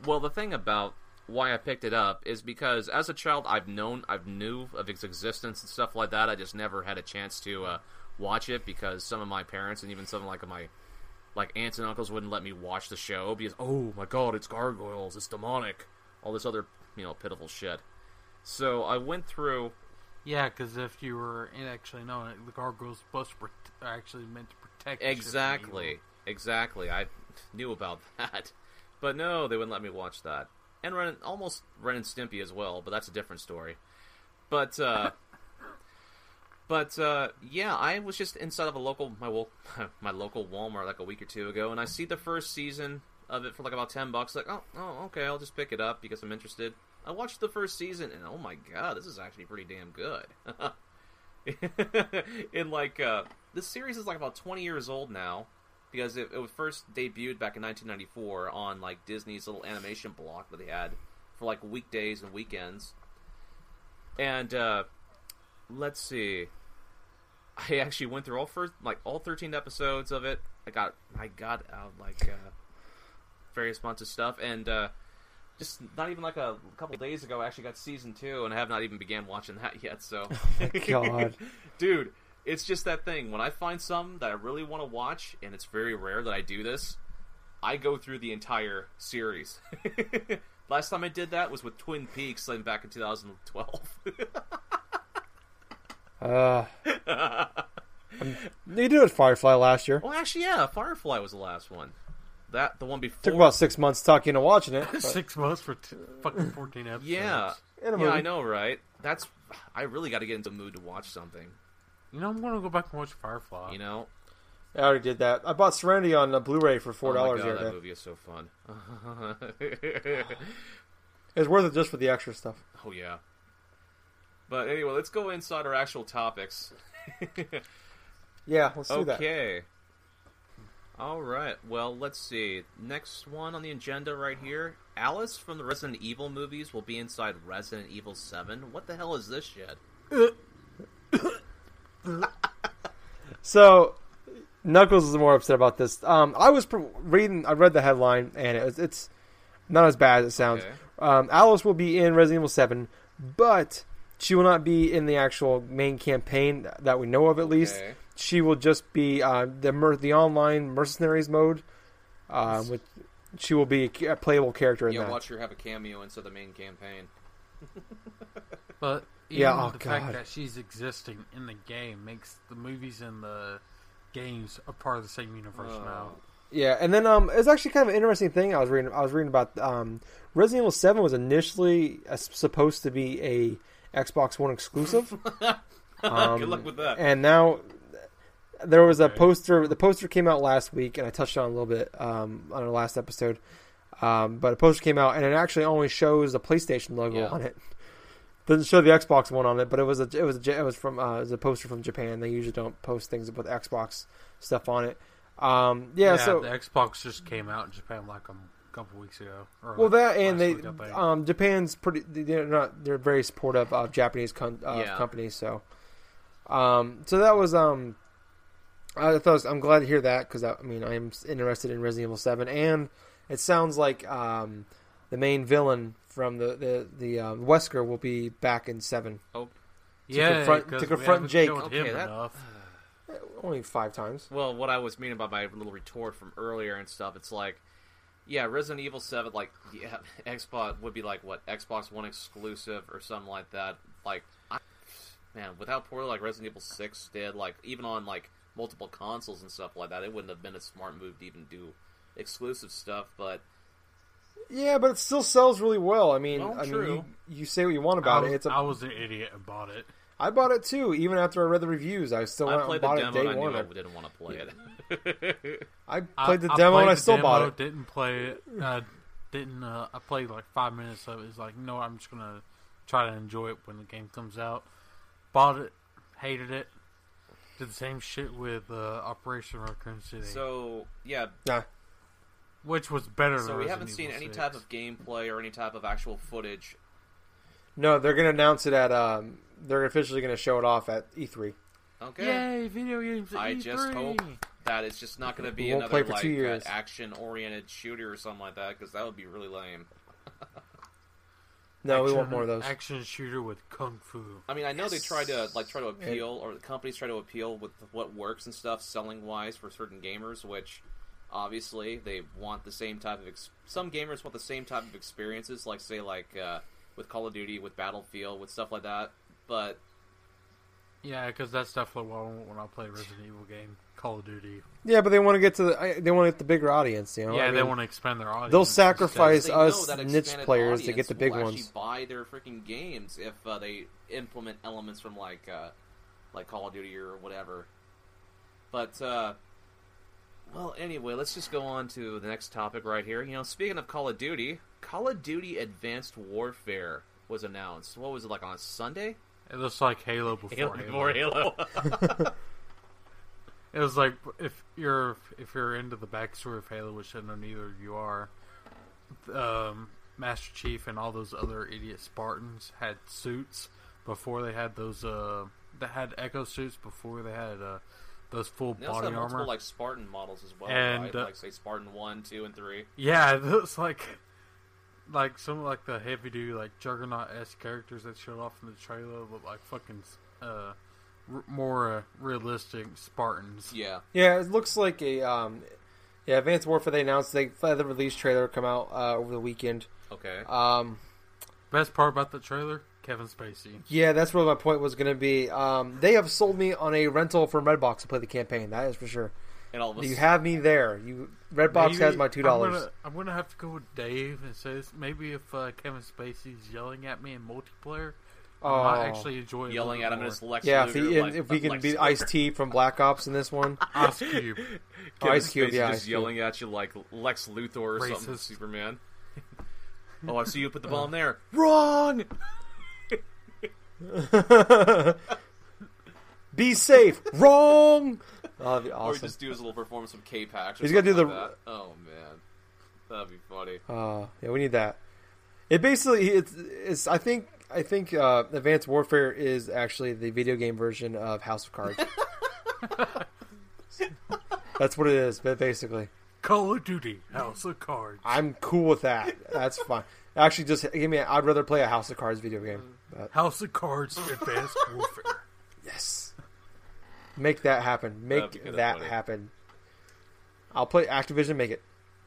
Speaker 4: Well, the thing about why I picked it up is because as a child, I've known, I've knew of its existence and stuff like that. I just never had a chance to uh, watch it because some of my parents and even some of like my like aunts and uncles wouldn't let me watch the show because oh my god, it's gargoyles, it's demonic, all this other you know pitiful shit. So I went through
Speaker 5: yeah, because if you were actually knowing it, the gargoyles supposed to prote- are actually meant to protect. you
Speaker 4: Exactly. Exactly. I knew about that. But no, they wouldn't let me watch that. And Ren, almost Ren and Stimpy as well, but that's a different story. But uh But uh yeah, I was just inside of a local my my local Walmart like a week or two ago and I see the first season of it for like about 10 bucks like, "Oh, oh, okay, I'll just pick it up because I'm interested." I watched the first season and oh my god, this is actually pretty damn good. in like uh this series is like about 20 years old now because it, it was first debuted back in 1994 on like Disney's little animation block that they had for like weekdays and weekends. And uh let's see. I actually went through all first like all 13 episodes of it. I got I got out like uh various months of stuff and uh just not even like a couple days ago I actually got season 2 and I have not even began watching that yet so
Speaker 2: God.
Speaker 4: dude it's just that thing. When i find some that i really want to watch and it's very rare that i do this i go through the entire series. Last time i did that was with twin peaks like back in 2012
Speaker 2: Uh, you did it with Firefly last year.
Speaker 4: well actually yeah firefly was the last one. That the one before
Speaker 2: Took about six months talking and watching it.
Speaker 5: Six months for t- fucking fourteen episodes.
Speaker 4: yeah yeah i know right? That's i really got to get into the mood to watch something
Speaker 5: You know, I'm gonna go back and watch Firefly.
Speaker 4: you know
Speaker 2: I already did that. I bought Serenity on a Blu-ray for four
Speaker 4: oh my
Speaker 2: dollars
Speaker 4: God, that
Speaker 2: day.
Speaker 4: movie is so fun
Speaker 2: It's worth it just for the extra stuff.
Speaker 4: Oh yeah. But anyway, let's go inside our actual topics.
Speaker 2: Yeah, let's do that.
Speaker 4: okay. All right. Well, let's see. Next one on the agenda right here. Alice from the Resident Evil movies will be inside Resident Evil 7. What the hell is this shit?
Speaker 2: So Knuckles is more upset about this. Um, I was pr- reading. I read the headline, and it was, it's not as bad as it sounds.
Speaker 4: Okay.
Speaker 2: Um, Alice will be in Resident Evil Seven, but she will not be in the actual main campaign that we know of. At least
Speaker 4: Okay.
Speaker 2: she will just be uh, the mer- the online mercenaries mode. Uh, with she will be a a playable character in
Speaker 4: Yeah,
Speaker 2: that.
Speaker 4: watch her have a cameo into the main campaign.
Speaker 5: But even
Speaker 2: Yeah, oh,
Speaker 5: the
Speaker 2: God.
Speaker 5: fact that she's existing in the game makes the movies and the games a part of the same universe
Speaker 4: Oh.
Speaker 5: now.
Speaker 2: Yeah, and then um, it's actually kind of an interesting thing I was reading. I was reading about um, Resident Evil Seven was initially uh, supposed to be a Xbox One exclusive. Um,
Speaker 4: Good luck with that.
Speaker 2: And now there was a poster. The poster came out last week, and I touched on it a little bit um, on our last episode. Um, but a poster came out, and it actually only shows the PlayStation logo
Speaker 4: Yeah.
Speaker 2: on it. Doesn't show the Xbox one on it, but it was a it was a, it was from uh, it was a poster from Japan. They usually don't post things with Xbox stuff on it. Um, yeah, so
Speaker 5: the Xbox just came out in Japan like a couple weeks ago. or
Speaker 2: well that and they um, Japan's pretty they're not they're very supportive of Japanese con- uh,
Speaker 4: Yeah.
Speaker 2: companies. So um, so that was um, I thought was- I'm glad to hear that because I, I mean I'm interested in Resident Evil Seven and it sounds like um, the main villain from the the the uh, Wesker will be back in Seven.
Speaker 5: Oh, yeah,
Speaker 2: confront- to
Speaker 5: 'cause we
Speaker 2: confront
Speaker 5: haven't
Speaker 2: Jake.
Speaker 5: showed him
Speaker 4: Okay, that-
Speaker 5: enough.
Speaker 2: Only five times.
Speaker 4: Well, what I was meaning by my little retort from earlier and stuff, it's like, yeah, Resident Evil Seven, like, yeah, Xbox would be like what Xbox One exclusive or something like that. Like, I, man, without poorly like Resident Evil Six did, like even on like multiple consoles and stuff like that, it wouldn't have been a smart move to even do exclusive stuff. But
Speaker 2: Yeah, but it still sells really well. I mean,
Speaker 4: Well,
Speaker 2: I mean, you, you say what you want
Speaker 5: I
Speaker 2: about
Speaker 5: was,
Speaker 2: it. It's a,
Speaker 5: I was an idiot and bought it.
Speaker 2: I bought it too. Even after I read the reviews, I still
Speaker 4: I played
Speaker 2: and
Speaker 4: the
Speaker 2: bought it
Speaker 4: demo
Speaker 2: day
Speaker 4: and I
Speaker 2: one.
Speaker 4: knew I
Speaker 2: I,
Speaker 4: didn't want to play it.
Speaker 2: I
Speaker 5: I-
Speaker 2: played the
Speaker 5: I
Speaker 2: demo
Speaker 5: played
Speaker 2: and I still
Speaker 5: demo,
Speaker 2: bought it.
Speaker 5: Didn't play it. Uh, didn't. Uh, I played like five minutes of it. It's like, no, I'm just gonna try to enjoy it when the game comes out. Bought it, hated it. Did the same shit with uh, Operation Raccoon City,
Speaker 4: so yeah,
Speaker 2: Nah,
Speaker 5: which was better.
Speaker 4: so
Speaker 5: than
Speaker 4: we
Speaker 5: Resident
Speaker 4: haven't seen
Speaker 5: Evil
Speaker 4: any
Speaker 5: 6.
Speaker 4: type of gameplay or any type of actual footage.
Speaker 2: no, they're gonna announce it at. Um, they're officially gonna show it off at E E3.
Speaker 4: Okay.
Speaker 5: Yay, video games! At
Speaker 4: I
Speaker 5: E3.
Speaker 4: just hope that it's just not going to be
Speaker 2: won't play
Speaker 4: another
Speaker 2: for
Speaker 4: like
Speaker 2: two years.
Speaker 4: action-oriented shooter or something like that because that would be really lame.
Speaker 2: No, we want more of those.
Speaker 5: Action shooter with kung fu.
Speaker 4: I mean, I know they try to like try to appeal, or the companies try to appeal with what works and stuff, selling wise for certain gamers. Which obviously they want the same type of. Ex- some gamers want the same type of experiences, like say like uh, with Call of Duty, with Battlefield, with stuff like that. But
Speaker 5: Yeah, because that's definitely what I want when I play Resident Evil game, Call of Duty.
Speaker 2: Yeah, but they want to get to the. They want to get the bigger audience. You know.
Speaker 5: yeah,
Speaker 2: I
Speaker 5: they want to expand their audience.
Speaker 2: They'll sacrifice-
Speaker 4: they
Speaker 2: us niche players to get the big
Speaker 4: will
Speaker 2: ones.
Speaker 4: actually Buy their freaking games if uh, they implement elements from like uh, like Call of Duty or whatever. But uh, well, anyway, let's just go on to the next topic right here. You know, speaking of Call of Duty, Call of Duty Advanced Warfare was announced. What was it like on a Sunday?
Speaker 5: It looks like Halo before
Speaker 4: Halo
Speaker 5: Halo.
Speaker 4: before Halo.
Speaker 5: It was like if you're if you're into the backstory of Halo, which I know neither of you are. Um, Master Chief and all those other idiot Spartans had suits before they had those. Uh, that had Echo suits before they had uh, those full
Speaker 4: they also
Speaker 5: body
Speaker 4: have multiple
Speaker 5: armor.
Speaker 4: like Spartan models as well,
Speaker 5: And,
Speaker 4: right?
Speaker 5: uh,
Speaker 4: like say Spartan one, two, and three.
Speaker 5: Yeah, it looks like like some like the heavy duty like Juggernaut s characters that showed off in the trailer look like fucking uh, r- more uh, realistic Spartans.
Speaker 4: Yeah.
Speaker 2: Yeah, it looks like a. Um, yeah, Advanced Warfare. They announced they had the release trailer come out uh, over the weekend.
Speaker 4: Okay.
Speaker 2: Um,
Speaker 5: Best part about the trailer, Kevin Spacey.
Speaker 2: yeah, that's where my point was going to be. Um, they have sold me on a rental from Redbox to play the campaign. That is for sure.
Speaker 4: and all of a
Speaker 2: You have me there. You Redbox
Speaker 5: Maybe-
Speaker 2: has my two dollars.
Speaker 5: I'm gonna have to go with Dave and says maybe if uh, Kevin Spacey's yelling at me in multiplayer, I
Speaker 2: Oh,
Speaker 5: might actually enjoy
Speaker 4: yelling at him
Speaker 5: more.
Speaker 4: as Lex
Speaker 2: yeah. If, he,
Speaker 4: like-
Speaker 2: if we can
Speaker 4: Lex
Speaker 2: be
Speaker 4: Luger.
Speaker 2: Ice T from Black Ops in this one,
Speaker 5: Ice Cube.
Speaker 4: Kevin
Speaker 2: Ice Cube,
Speaker 4: Spacey
Speaker 2: yeah,
Speaker 4: just
Speaker 2: Ice Cube.
Speaker 4: yelling at you like Lex Luthor or something, Superman. oh, I see you put the bomb
Speaker 2: Uh.
Speaker 4: there. Wrong.
Speaker 2: be safe. Wrong. Oh, that'd be
Speaker 4: Or
Speaker 2: awesome.
Speaker 4: just do his little performance from K-Pax.
Speaker 2: He's gonna do the-
Speaker 4: Like that. Oh man, that'd be funny.
Speaker 2: Uh, yeah, we need that. It basically it's, it's I think I think uh, Advanced Warfare is actually the video game version of House of Cards. That's what it is, but basically.
Speaker 5: Call of Duty, House of Cards.
Speaker 2: I'm cool with that. That's fine. Actually, just give me. I'd rather play a House of Cards video game. But
Speaker 5: House of Cards Advanced Warfare.
Speaker 2: yes, make that happen. Make that
Speaker 4: funny.
Speaker 2: happen. I'll play Activision. Make it.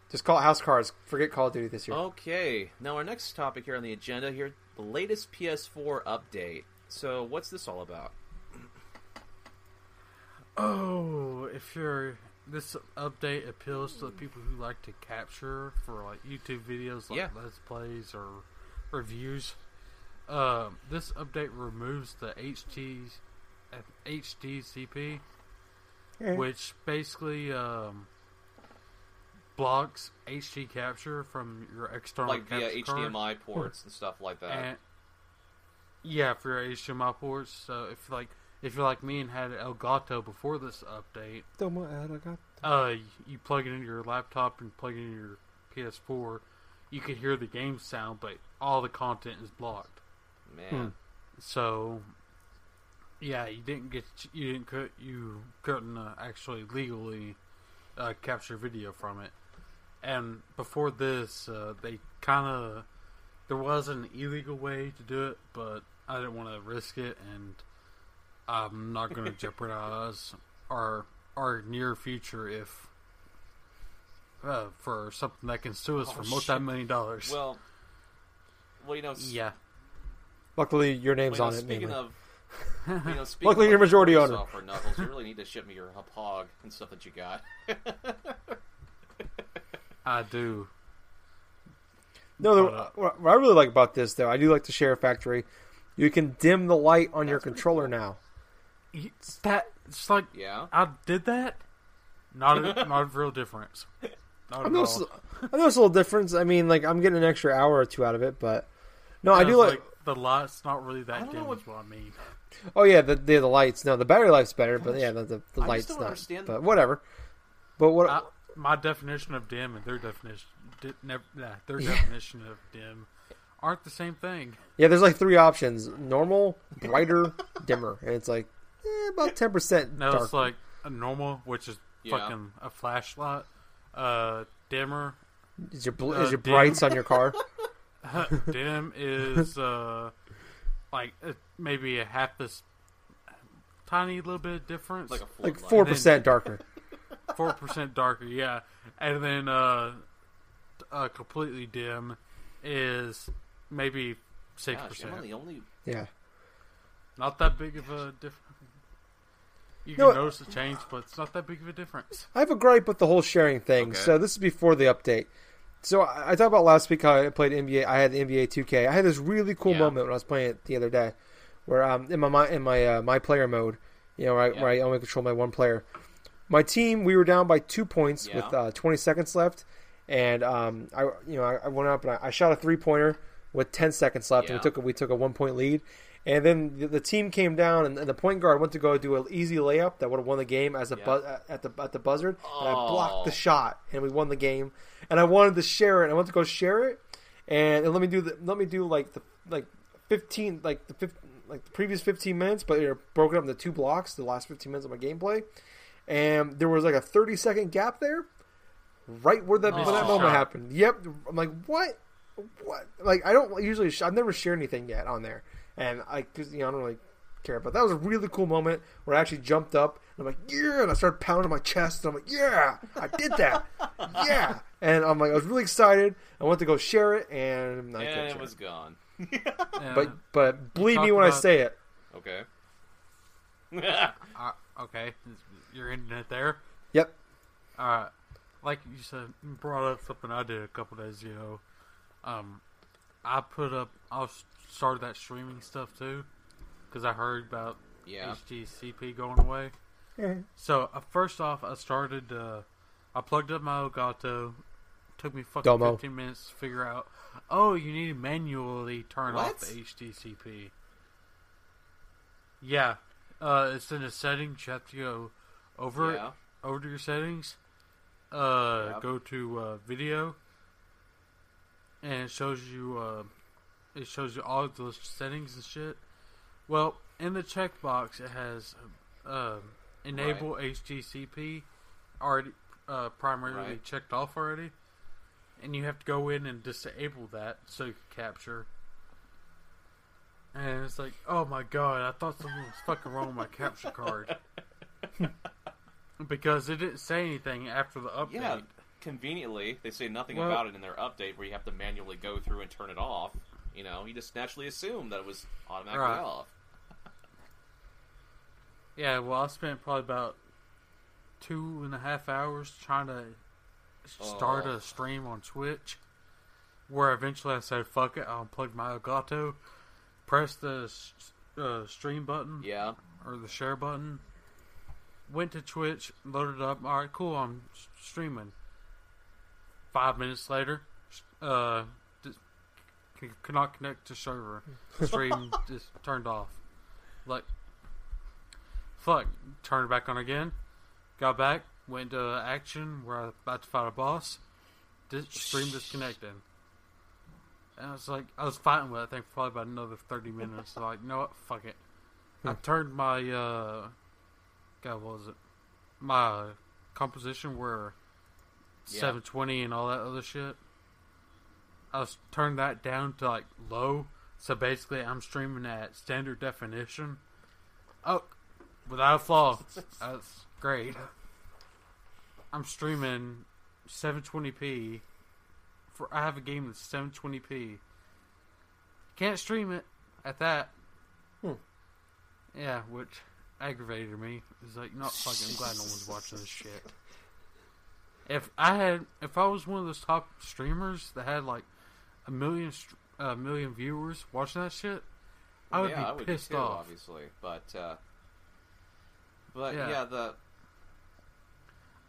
Speaker 2: Just call it House of Cards. Forget Call of Duty this year.
Speaker 4: Okay, now our next topic here on the agenda here, the latest PS4 update. So, what's this all about?
Speaker 5: Oh, if you're this update appeals to the people who like to capture for like YouTube videos, like
Speaker 4: Yeah.
Speaker 5: let's plays or reviews. Um, this update removes the HT uh, HDCP,
Speaker 2: Eh.
Speaker 5: which basically um, blocks HD capture from your external
Speaker 4: Like via
Speaker 5: capture card.
Speaker 4: HDMI ports and stuff like that.
Speaker 5: And, Yeah, for your HDMI ports. So if like if you're like me and had Elgato before this update,
Speaker 2: Toma arigato.
Speaker 5: uh, you plug it into your laptop and plug it into your PS4, you could hear the game sound, but all the content is blocked.
Speaker 4: Man,
Speaker 5: So, yeah, you didn't get you didn't cut you couldn't uh, actually legally uh, capture video from it. And before this, uh, they kind of there was an illegal way to do it, but I didn't want to risk it, and I'm not going to jeopardize our our near future if. Uh, for something that can sue us
Speaker 4: Oh,
Speaker 5: for
Speaker 4: shit.
Speaker 5: multi million dollars.
Speaker 4: well, well, you know,
Speaker 5: yeah,
Speaker 2: Luckily, your name's
Speaker 4: well, you
Speaker 2: on
Speaker 4: know,
Speaker 2: it.
Speaker 4: speaking
Speaker 2: Mainly.
Speaker 4: of, you know, speaking
Speaker 2: Luckily,
Speaker 4: of
Speaker 2: you're majority owner.
Speaker 4: Software Knuckles, you really need to ship me your hog and stuff that you got.
Speaker 5: I do.
Speaker 2: No, the,
Speaker 5: Uh,
Speaker 2: what what I really like about this, though, I do like the Share Factory. You can dim the light on your
Speaker 4: That's pretty
Speaker 2: controller
Speaker 4: cool.
Speaker 2: now.
Speaker 5: Y- That it's like
Speaker 4: yeah.
Speaker 5: I did that. Not a, not a real difference. Not
Speaker 2: I
Speaker 5: at
Speaker 2: noticed,
Speaker 5: all.
Speaker 2: I noticed a little difference. I mean, like I'm getting an extra hour or two out of it, but no, I
Speaker 5: Yeah,
Speaker 2: do
Speaker 5: it's
Speaker 2: like.
Speaker 5: the light's not really
Speaker 4: I
Speaker 5: that
Speaker 4: don't know
Speaker 5: dim.
Speaker 4: what-
Speaker 5: Is what I mean.
Speaker 2: Oh yeah, the, the the lights. No, the battery life's better, but yeah, the the, the
Speaker 4: I just
Speaker 2: lights
Speaker 4: don't
Speaker 2: not.
Speaker 4: understand-
Speaker 2: But whatever. But what?
Speaker 5: I, my definition of dim and their definition, di, nev, nah, their definition of dim, aren't the same thing.
Speaker 2: yeah, there's like three options: normal, brighter, dimmer, and it's like eh, about ten percent
Speaker 5: No, it's like a normal, which is
Speaker 4: Yeah.
Speaker 5: fucking a flashlight. Uh, dimmer,
Speaker 2: is your bl-
Speaker 5: uh,
Speaker 2: is your
Speaker 5: dim.
Speaker 2: brights on your car?
Speaker 5: dim is uh, like uh, maybe a half this tiny little bit of difference.
Speaker 4: Like
Speaker 2: like four percent darker.
Speaker 5: four percent darker, yeah, and then uh, uh, completely dim is maybe six
Speaker 4: Gosh, am I
Speaker 5: percent.
Speaker 4: the only?
Speaker 2: Yeah.
Speaker 5: Not that big of a difference. You can
Speaker 2: No,
Speaker 5: notice the change, but it's not that big of a difference.
Speaker 2: I have a gripe with the whole sharing thing.
Speaker 4: Okay.
Speaker 2: So this is before the update. So I, I talked about last week how I played NBA. I had the NBA 2K. I had this really cool
Speaker 4: Yeah.
Speaker 2: moment when I was playing it the other day, where um in my in my uh, my player mode, you know, where I, where I only control my one player. My team, we were down by two points
Speaker 4: Yeah.
Speaker 2: with uh, 20 seconds left, and um I you know I, I went up and I, I shot a three pointer with 10 seconds left, and
Speaker 4: Yeah.
Speaker 2: we took a, we took a one point lead. And then the, the team came down, and, and the point guard went to go do an easy layup that would have won the game as a
Speaker 4: Yeah.
Speaker 2: bu- at the at the buzzard, and I blocked the
Speaker 4: Oh.
Speaker 2: shot, and we won the game. And I wanted to share it. I went to go share it, and it let me do the let me do like the like fifteen like the fif- like the previous fifteen minutes, but they're broken up into two blocks. The last fifteen minutes of my gameplay, and there was like a thirty second gap there, right where that, where that moment happened. Yep, I'm like what, what? Like I don't usually sh- I've never shared anything yet on there, and I 'cause, you know I don't really care. But that was a really cool moment where I actually jumped up and I'm like, yeah, and I started pounding my chest and I'm like, yeah, I did that, yeah, and I'm like, I was really excited. I went to go share it and I
Speaker 4: and
Speaker 2: couldn't
Speaker 4: it
Speaker 2: share
Speaker 4: was
Speaker 2: it.
Speaker 4: gone.
Speaker 5: Yeah,
Speaker 2: But but believe me
Speaker 5: talk
Speaker 2: when I say it.
Speaker 4: Okay.
Speaker 5: uh, okay, you're ending it there.
Speaker 2: Yep.
Speaker 5: Uh, like you said, brought up something I did a couple days ago. Um, I put up, I was- started that streaming stuff too, because I heard about
Speaker 4: yeah.
Speaker 5: HDCP going away. So uh, first off, I started. Uh, I plugged up my Elgato. Took me fucking
Speaker 2: Domo.
Speaker 5: fifteen minutes to figure out. Oh, you need to manually turn off the HDCP. Yeah, uh, it's in the settings. You have to go over
Speaker 4: Yeah.
Speaker 5: over to your settings. Uh,
Speaker 4: Yep.
Speaker 5: go to uh, video, and it shows you. It shows you all the settings and shit. Well, in the checkbox, it has uh, enable HDCP already uh, primarily
Speaker 4: Right.
Speaker 5: checked off already, and you have to go in and disable that so you can capture. And it's like, oh my god, I thought something was fucking wrong with my capture card because it didn't say anything after the update.
Speaker 4: Yeah. Conveniently, they say nothing
Speaker 5: Well-
Speaker 4: about it in their update where you have to manually go through and turn it off. You know, he just naturally assumed that it was automatically
Speaker 5: Right.
Speaker 4: off.
Speaker 5: Yeah, well, I spent probably about two and a half hours trying to start
Speaker 4: Oh.
Speaker 5: a stream on Twitch. Where eventually I said, "Fuck it," I'll unplug my Elgato, press the uh, stream button
Speaker 4: Yeah.
Speaker 5: or the share button, went to Twitch, loaded up. All right, cool. I'm streaming. Five minutes later, uh, c- could not connect to server. Stream just turned off. Like, fuck. Turned it back on again. Got back. Went to action We're about to fight a boss. Dis- stream disconnected. And I was like, I was fighting with that thing for probably about another 30 minutes. So like, you know what? Fuck it. I turned my, uh, God, what was it? My composition where
Speaker 4: Yeah.
Speaker 5: 720 and all that other shit. I was turned that down to like low. So basically, I'm streaming at standard definition. Oh, without a flaw. That's great. I'm streaming 720p. For I have a game that's 720p. Can't stream it at that.
Speaker 2: Hmm.
Speaker 5: Yeah, which aggravated me. It's like, not fucking. I'm glad no one's watching this shit. If I had, if I was one of those top streamers that had like a million, a million viewers watching that shit, I would
Speaker 4: yeah, I
Speaker 5: be
Speaker 4: would
Speaker 5: pissed
Speaker 4: too,
Speaker 5: off.
Speaker 4: obviously. But uh, but
Speaker 5: Yeah.
Speaker 4: yeah. the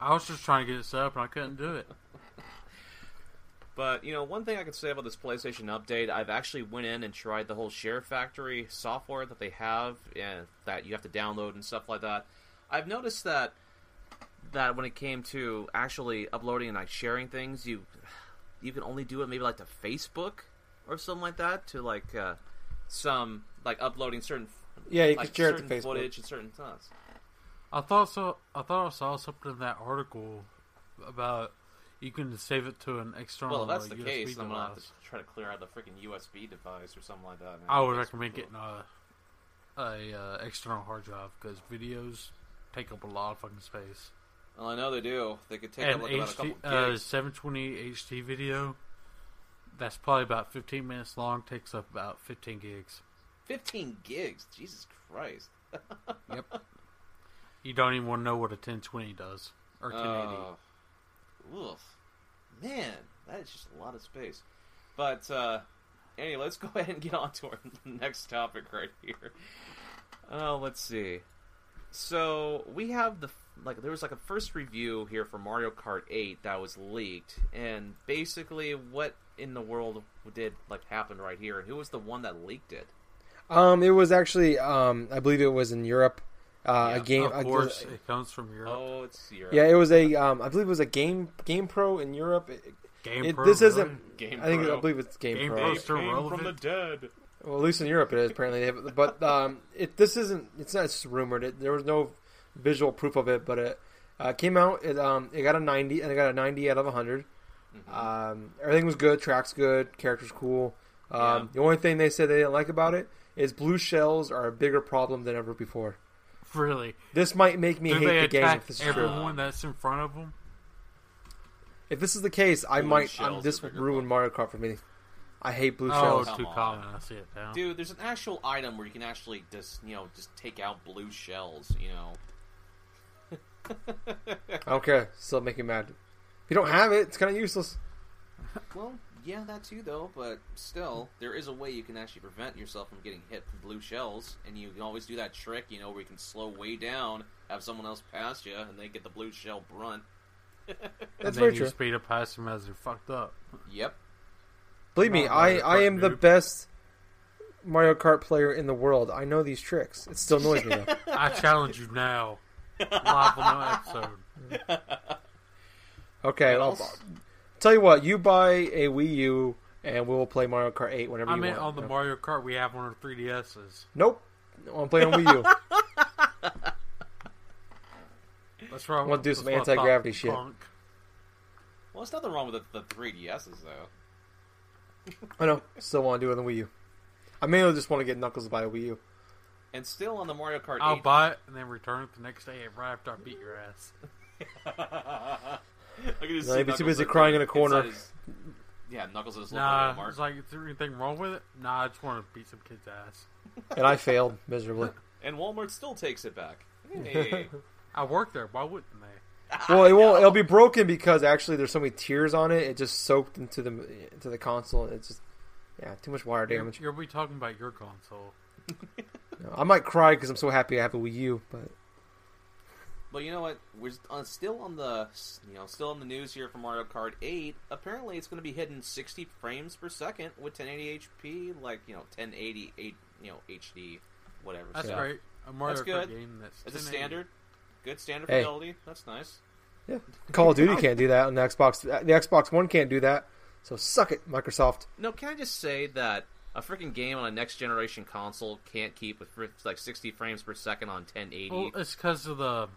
Speaker 5: I was just trying to get it set up and I couldn't do it.
Speaker 4: but you know one thing I can say about this PlayStation update, I've actually went in and tried the whole Share Factory software that they have and that you have to download and stuff like that. I've noticed that that when it came to actually uploading and like sharing things, you you can only do it maybe like to Facebook or something like that to like uh, some like uploading certain
Speaker 2: Yeah, you
Speaker 4: like
Speaker 2: can share it to Facebook.
Speaker 4: footage and certain things.
Speaker 5: I thought so. I thought I saw something in that article about you can save it to an external.
Speaker 4: Well, if that's
Speaker 5: uh,
Speaker 4: the
Speaker 5: USB
Speaker 4: case, then I'm gonna have
Speaker 5: device.
Speaker 4: to try to clear out the freaking USB device or something like that. Man.
Speaker 5: I would
Speaker 4: That's
Speaker 5: recommend
Speaker 4: cool.
Speaker 5: getting a a uh, external hard drive because videos take up a lot of fucking space.
Speaker 4: Well, I know they do. They could take
Speaker 5: and
Speaker 4: up like about a couple
Speaker 5: uh,
Speaker 4: gigs.
Speaker 5: 720 HD video, that's probably about 15 minutes long. Takes up about 15 gigs.
Speaker 4: Fifteen gigs. Jesus Christ.
Speaker 5: Yep. you don't even want to know what a 1020 does or 1080.
Speaker 4: Uh, oof. Man, that is just a lot of space. But uh, anyway, let's go ahead and get on to our next topic right here. Uh, let's see. So we have the like there was like a first review here for Mario Kart 8 that was leaked, and basically what in the world did like happen right here, and who was the one that leaked it?
Speaker 2: Um, it was actually, um, I believe it was in Europe. Uh,
Speaker 4: Yeah,
Speaker 2: a game.
Speaker 5: of
Speaker 2: a-
Speaker 5: course, it comes from Europe.
Speaker 4: Oh, it's Europe.
Speaker 2: yeah, it was a. Um, I believe it was a game Game Pro in Europe. It-
Speaker 5: Game
Speaker 2: it-
Speaker 5: Pro,
Speaker 2: this
Speaker 5: really?
Speaker 2: isn't.
Speaker 4: Game
Speaker 2: I think
Speaker 4: Pro.
Speaker 2: I believe it's Game,
Speaker 5: Game
Speaker 2: Pro.
Speaker 5: Pro's still relevant.
Speaker 4: dead.
Speaker 2: Well, at least in Europe it is apparently. But um, it this isn't. It's not just rumored. It, there was no visual proof of it, but it uh, came out. It um, it got a ninety, and it got a ninety out of hundred.
Speaker 4: Mm-hmm.
Speaker 2: Um, everything was good. Tracks good. Characters cool. Um,
Speaker 4: Yeah.
Speaker 2: The only thing they said they didn't like about it is blue shells are a bigger problem than ever before.
Speaker 5: Really?
Speaker 2: This might make me
Speaker 5: Do
Speaker 2: hate
Speaker 5: they
Speaker 2: the game if this is true.
Speaker 5: everyone that's in front of them?
Speaker 2: If this is the case, I might. Um, this
Speaker 4: are
Speaker 2: will ruin
Speaker 4: problem.
Speaker 2: Mario Kart for me. I hate blue
Speaker 5: Oh,
Speaker 2: shells.
Speaker 5: too
Speaker 4: on.
Speaker 5: common. I see it now.
Speaker 4: Dude, there's an actual item where you can actually just, you know, just take out blue shells, you know.
Speaker 2: I don't care. Still make me mad. If you don't have it, it's kind of useless.
Speaker 4: Well, yeah, that too, though, but still, there is a way you can actually prevent yourself from getting hit from blue shells, and you can always do that trick, you know, where you can slow way down, have someone else pass you, and they get the blue shell brunt.
Speaker 2: That's
Speaker 5: and
Speaker 2: very
Speaker 5: then you
Speaker 2: true.
Speaker 5: speed up past them as they're fucked up.
Speaker 4: Yep.
Speaker 2: Believe me, I, I am
Speaker 5: Kart
Speaker 2: the best Mario Kart player in the world. I know these tricks. It still annoys me though.
Speaker 5: I challenge you now. Live on the episode.
Speaker 2: Okay,
Speaker 4: I'll
Speaker 2: tell you what, you buy a Wii U and we will play Mario Kart 8 whenever
Speaker 5: I
Speaker 2: you
Speaker 5: meant
Speaker 2: want.
Speaker 5: on the Mario Kart we have one of the 3DSs.
Speaker 2: Nope. I'm playing on Wii U.
Speaker 5: That's right.
Speaker 2: Wanna do some anti-gravity shit.
Speaker 5: punk.
Speaker 4: Well, there's nothing wrong with the, the 3DSs, though.
Speaker 2: I know. Still want to do it on the Wii U. I mainly just want to get Knuckles to buy a Wii U.
Speaker 4: And still on the Mario Kart
Speaker 5: I'll
Speaker 4: 8.
Speaker 5: buy it and then return it the next day right after I beat your ass.
Speaker 4: I can just
Speaker 2: No,
Speaker 4: see
Speaker 2: he'd be too busy
Speaker 4: like,
Speaker 2: crying in a
Speaker 4: inside
Speaker 2: corner.
Speaker 4: his- yeah, Knuckles is looking
Speaker 5: Nah,
Speaker 4: at Mark.
Speaker 5: it's like, is there anything wrong with it? Nah, I just want to beat some kid's ass.
Speaker 2: And I failed miserably.
Speaker 4: And Walmart still takes it back. Hey.
Speaker 5: I work there. Why wouldn't they?
Speaker 2: Well, it won't. It'll be broken because actually there's so many tears on it. It just soaked into the into the console. It's just yeah, too much wire
Speaker 5: You're,
Speaker 2: damage.
Speaker 5: you'll be talking about your console.
Speaker 2: I might cry because I'm so happy I have a Wii U, but
Speaker 4: But you know what? We're st- uh, still on the you know still in the news here for Mario Kart 8. Apparently, it's going to be hitting 60 frames per second with 1080 HP, like you know 1080 8, you know HD, whatever.
Speaker 5: That's
Speaker 4: stuff.
Speaker 5: great. A Mario
Speaker 4: That's
Speaker 5: Kart
Speaker 4: good.
Speaker 5: game that's
Speaker 4: It's a standard, good standard
Speaker 2: Hey.
Speaker 4: fidelity. That's nice.
Speaker 2: Yeah, Call of Duty can't do that on the Xbox. The Xbox One can't do that. So suck it, Microsoft.
Speaker 4: No, can I just say that a freaking game on a next generation console can't keep with like 60 frames per second on 1080?
Speaker 5: Well, it's because of the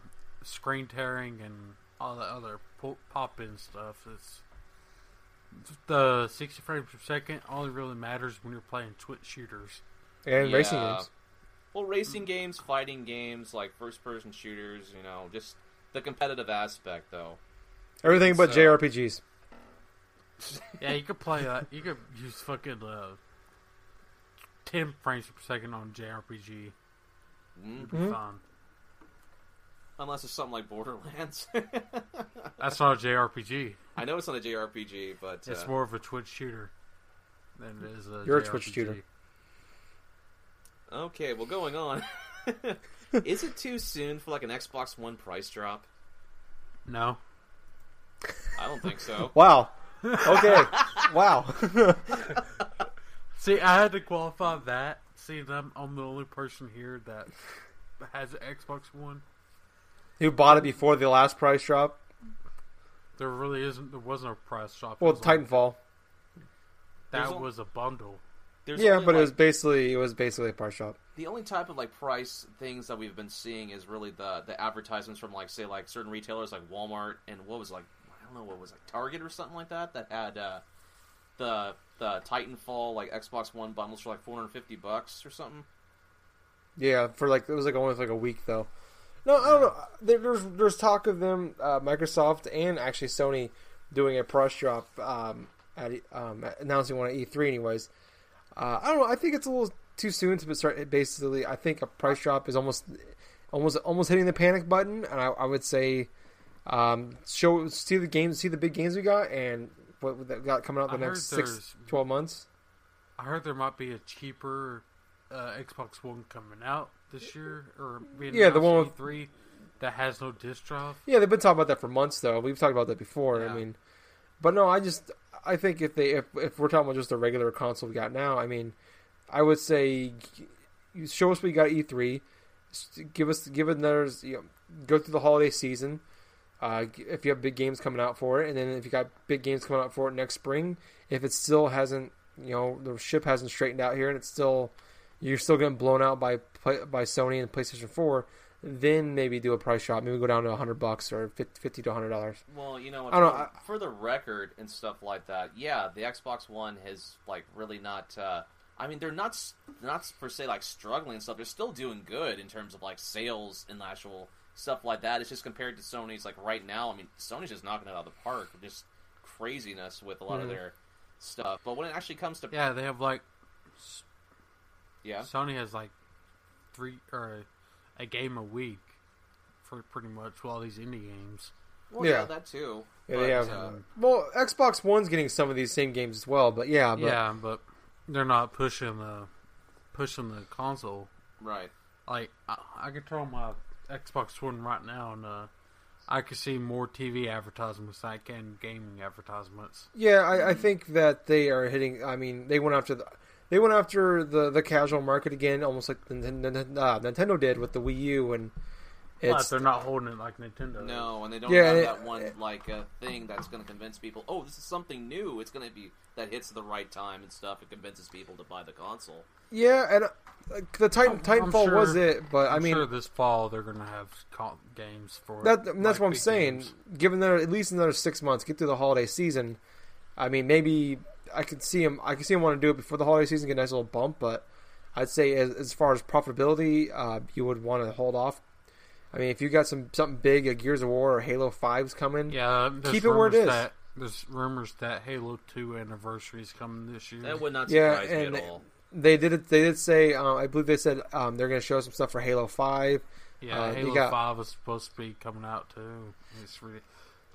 Speaker 5: screen tearing and all the other pop-in stuff. It's the 60 frames per second only really matters when you're playing Twitch shooters.
Speaker 2: And racing games.
Speaker 4: Well, racing games, fighting games, like first person shooters, you know, just the competitive aspect, though.
Speaker 2: Everything but
Speaker 4: So-
Speaker 2: JRPGs.
Speaker 5: Yeah, you could play that. You could use fucking uh, 10 frames per second on JRPG.
Speaker 4: Mm.
Speaker 5: It'd be fun.
Speaker 4: Unless it's something like Borderlands.
Speaker 5: That's not a JRPG.
Speaker 4: I know it's not a JRPG, but
Speaker 5: It's
Speaker 4: uh,
Speaker 5: more of a Twitch shooter than it is a
Speaker 2: You're a Twitch shooter.
Speaker 4: okay. Well, going on. Is it too soon for like an Xbox One price drop?
Speaker 5: No.
Speaker 4: I don't think so.
Speaker 2: Wow. Okay. wow.
Speaker 5: See, I had to qualify that. See, I'm, I'm the only person here that has an Xbox One.
Speaker 2: Who bought it before the last price drop?
Speaker 5: There really isn't. There wasn't a price drop. It
Speaker 2: Well,
Speaker 5: was like-
Speaker 2: Titanfall.
Speaker 4: There's
Speaker 5: that was a bundle.
Speaker 4: There's
Speaker 2: Yeah,
Speaker 4: only,
Speaker 2: but it was basically it was basically a price drop.
Speaker 4: the only type of like price things that we've been seeing is really the the advertisements from like say like certain retailers like Walmart and what was like I don't know what was like Target or something like that that had uh, the Titanfall like Xbox One bundles for like 450 bucks or something.
Speaker 2: Yeah, for like it was like only like a week though. No, I don't know. There, there's there's talk of them, uh, Microsoft and actually Sony doing a price drop um, at um, announcing one at E3. Anyways, uh, I don't know. I think it's a little too soon to start. Basically, I think a price drop is almost almost almost hitting the panic button, and I, I would say um, show see the games, see the big games we got, and what we got coming out the
Speaker 5: I
Speaker 2: next six, 12 months.
Speaker 5: I heard there might be a cheaper uh, Xbox One coming out this year, or
Speaker 2: Yeah, the one
Speaker 5: at E3 that has no disc drive.
Speaker 2: Yeah, they've been talking about that for months, though. We've talked about that before.
Speaker 5: Yeah.
Speaker 2: I mean, but no, I just I think if they if if we're talking about just the regular console we got now, I mean, I would say show us what you got E3. Give us give another you know, go through the holiday season. Uh, if you have big games coming out for it, and then if you got big games coming out for it next spring, if it still hasn't, you know, the ship hasn't straightened out here, and it's still you're still getting blown out by by Sony and PlayStation Four, then maybe do a price drop. Maybe go down to hundred bucks or fifty to hundred dollars.
Speaker 4: Well, you know,
Speaker 2: I don't
Speaker 4: for,
Speaker 2: know,
Speaker 4: for the record and stuff like that, yeah, the Xbox One has like really not. Uh, I mean, they're not not per se like struggling and stuff. They're still doing good in terms of like sales and actual stuff like that. It's just compared to Sony's like right now. I mean, Sony's just knocking it out of the park. Just craziness with a lot of
Speaker 2: Mhm.
Speaker 4: their stuff. But when it actually comes to
Speaker 5: Yeah, they have like
Speaker 4: yeah,
Speaker 5: Sony has like three or a game a week for pretty much all these indie games.
Speaker 4: well, yeah,
Speaker 2: Yeah.
Speaker 4: that too.
Speaker 2: Yeah,
Speaker 4: But,
Speaker 2: they have.
Speaker 4: uh,
Speaker 2: well, Xbox One's getting some of these same games as well, but yeah, but
Speaker 5: yeah, but they're not pushing the pushing the console.
Speaker 4: right.
Speaker 5: Like I, I can turn on my Xbox One right now and uh, I can see more TV advertisements than I can gaming advertisements.
Speaker 2: Yeah, I, I think that they are hitting. I mean, they went after the they went after the, the casual market again, almost like the, Nintendo- uh, Nintendo did with the Wii U, and it's
Speaker 5: they're not holding it like Nintendo.
Speaker 4: No, and they don't
Speaker 2: Yeah,
Speaker 4: have
Speaker 2: it-
Speaker 4: that one like uh, thing that's going to convince people. Oh, this is something new. It's going to be that hits the right time and stuff. It convinces people to buy the console.
Speaker 2: yeah, and uh, like, the Titan
Speaker 5: I'm- I'm
Speaker 2: Titanfall
Speaker 5: sure-
Speaker 2: was it, but I
Speaker 5: I'm
Speaker 2: mean
Speaker 5: sure this fall they're gonna have games for
Speaker 2: that that's
Speaker 5: like
Speaker 2: what I'm saying.
Speaker 5: games.
Speaker 2: Given that at least another six months, get through the holiday season. I mean, maybe I could see him. I could see him want to do it before the holiday season, get a nice little bump. But I'd say as, as far as profitability, uh, you would want to hold off. I mean, if you got some something big, like Gears of War or Halo Fives coming,
Speaker 5: Yeah,
Speaker 2: Keep it where it is. rumors.
Speaker 5: That, there's rumors that Halo Two anniversary is coming this year.
Speaker 4: That would not
Speaker 2: Yeah,
Speaker 4: surprise me
Speaker 2: and-
Speaker 4: at all.
Speaker 2: they did it. They did say, um, I believe they said um, they're going to show some stuff for Halo Five.
Speaker 5: yeah,
Speaker 2: uh,
Speaker 5: Halo
Speaker 2: got-
Speaker 5: Five is supposed to be coming out too. It's really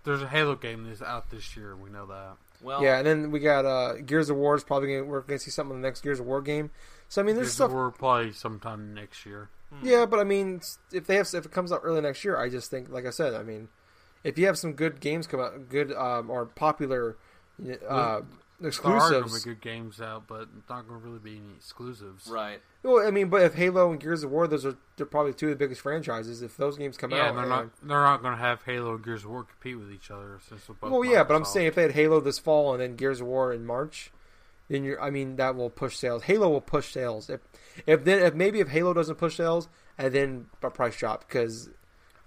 Speaker 5: there's a Halo game that's out this year. We know that.
Speaker 4: Well,
Speaker 2: Yeah, and then we got uh, Gears of War is probably gonna, we're going to see something in the next Gears of War game. So I mean, there's stuff.
Speaker 5: of War probably sometime next year.
Speaker 2: Yeah, but I mean, if they have if it comes out early next year, I just think, like I said, I mean, if you have some good games come out, good um, or popular uh,
Speaker 5: There are going to
Speaker 2: exclusives.
Speaker 5: be good games out, but not going to really be any exclusives.
Speaker 4: right.
Speaker 2: Well, I mean, but if Halo and Gears of War, those are they're probably two of the biggest franchises. If those games come
Speaker 5: Yeah,
Speaker 2: out,
Speaker 5: and they're
Speaker 2: and-
Speaker 5: not they're not going to have Halo and Gears of War compete with each other since both.
Speaker 2: Well, yeah, but I'm
Speaker 5: Microsoft.
Speaker 2: saying if they had Halo this fall and then Gears of War in March, then you're. I mean, that will push sales. Halo will push sales. If if then if maybe if Halo doesn't push sales, and then a price drop because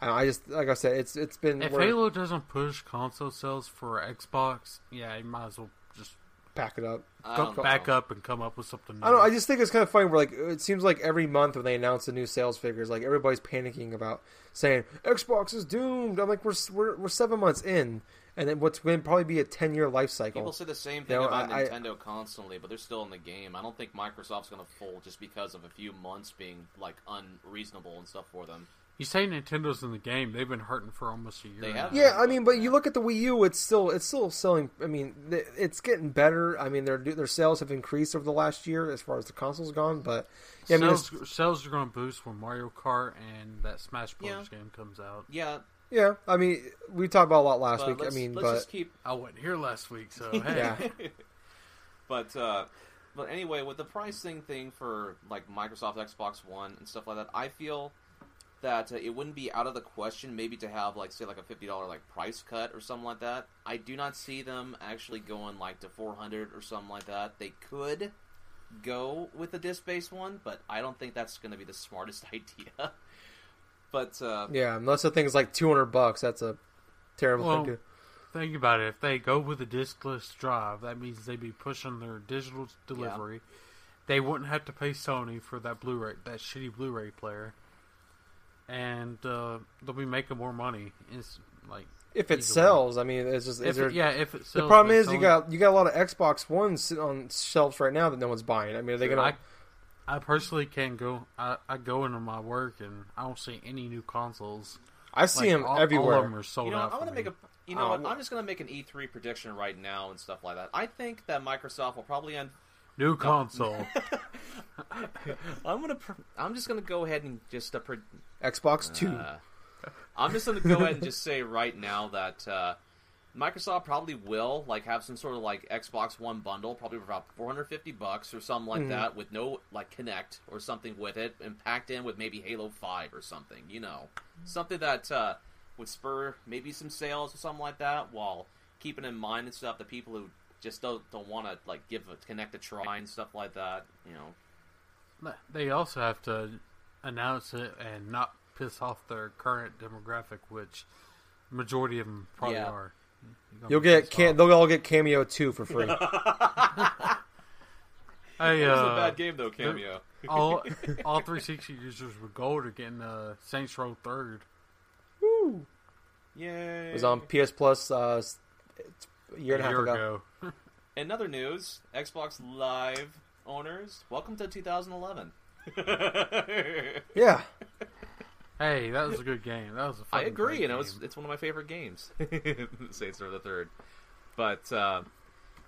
Speaker 2: I, I just like I said, it's it's been
Speaker 5: if
Speaker 2: we're-
Speaker 5: Halo doesn't push console sales for Xbox, yeah, you might as well just
Speaker 2: pack it up.
Speaker 4: I
Speaker 5: back
Speaker 4: know.
Speaker 5: up and come up with something new.
Speaker 2: I don't. I just think it's kind of funny. Where like it seems like every month when they announce the new sales figures, like everybody's panicking about saying Xbox is doomed. I'm like, we're we're, we're seven months in, and then what's going to probably be a ten year life cycle.
Speaker 4: People say the same thing
Speaker 2: No,
Speaker 4: about
Speaker 2: I- I-
Speaker 4: Nintendo constantly, but they're still in the game. I don't think Microsoft's going to fold just because of a few months being like unreasonable and stuff for them.
Speaker 5: you say Nintendo's in the game; they've been hurting for almost a year.
Speaker 4: They have.
Speaker 2: Yeah, I mean, but you look at the Wii U; it's still it's still selling. I mean, it's getting better. I mean, their their sales have increased over the last year as far as the console's gone. But yeah, I mean,
Speaker 5: sales, sales are going to boost when Mario Kart and that Smash Bros.
Speaker 4: Yeah.
Speaker 5: game comes out.
Speaker 4: Yeah,
Speaker 2: yeah, I mean, we talked about a lot last
Speaker 4: but
Speaker 2: week. I mean,
Speaker 4: let's
Speaker 2: but
Speaker 4: just keep
Speaker 5: I wasn't here last week, so hey.
Speaker 2: yeah,
Speaker 4: But uh, but anyway, with the pricing thing for like Microsoft Xbox One and stuff like that, I feel that uh, it wouldn't be out of the question maybe to have like say like a fifty dollar like price cut or something like that. I do not see them actually going like to four hundred or something like that. They could go with the disc based one, but I don't think that's going to be the smartest idea. But uh,
Speaker 2: yeah. Unless the thing's like two hundred bucks, that's a terrible
Speaker 5: Well,
Speaker 2: thing to.
Speaker 5: Think about it. If they go with a diskless drive, that means they'd be pushing their digital delivery. They wouldn't have to pay Sony for that Blu-ray, that shitty Blu-ray player, and uh, they'll be making more money. It's like
Speaker 2: If it
Speaker 5: easily.
Speaker 2: sells, I mean, it's just is
Speaker 5: If
Speaker 2: there.
Speaker 5: it, yeah, if it
Speaker 2: the problem
Speaker 5: but
Speaker 2: is you got you got a lot of Xbox Ones sitting on shelves right now that no one's buying. I mean, are they gonna?
Speaker 5: I, I personally can't go. I, I go into my work and I don't see any new consoles.
Speaker 2: I, see
Speaker 5: Like,
Speaker 2: them
Speaker 5: all,
Speaker 2: everywhere.
Speaker 5: All of them are sold
Speaker 4: you know,
Speaker 5: out.
Speaker 4: I'm gonna
Speaker 5: me.
Speaker 4: make a. You know what? I'm just gonna make an E3 prediction right now and stuff like that. I think that Microsoft will probably end
Speaker 5: new console.
Speaker 4: I'm gonna. Pr- I'm just gonna go ahead and just uh, pre-
Speaker 2: Xbox Two.
Speaker 4: uh, I'm just gonna go ahead and just say right now that uh, Microsoft probably will like have some sort of like Xbox One bundle, probably for about 450 bucks or something like that, with no like Kinect or something with it, and packed in with maybe Halo Five or something. You know, something that uh, would spur maybe some sales or something like that, while keeping in mind and stuff the people who just don't don't want to like give a Kinect a try and stuff like that. You know.
Speaker 5: They also have to announce it and not piss off their current demographic, which majority of them probably
Speaker 4: Yeah.
Speaker 5: are. You're gonna
Speaker 2: You'll get can
Speaker 5: off.
Speaker 2: they'll all get Kameo Two for free.
Speaker 5: Hey,
Speaker 4: It was
Speaker 5: uh,
Speaker 4: a bad game though, Kameo.
Speaker 5: all all 360 users with gold are getting uh, Saints Row Third. Woo!
Speaker 4: Yay!
Speaker 2: it was on PS Plus uh, s- a year and a half
Speaker 5: year
Speaker 2: ago.
Speaker 5: ago.
Speaker 4: In other news, Xbox Live owners, welcome to 2011.
Speaker 2: Yeah,
Speaker 5: Hey, that was a good game. That was a
Speaker 4: I agree, and it was it's one of my favorite games. Saints Row the Third. But uh,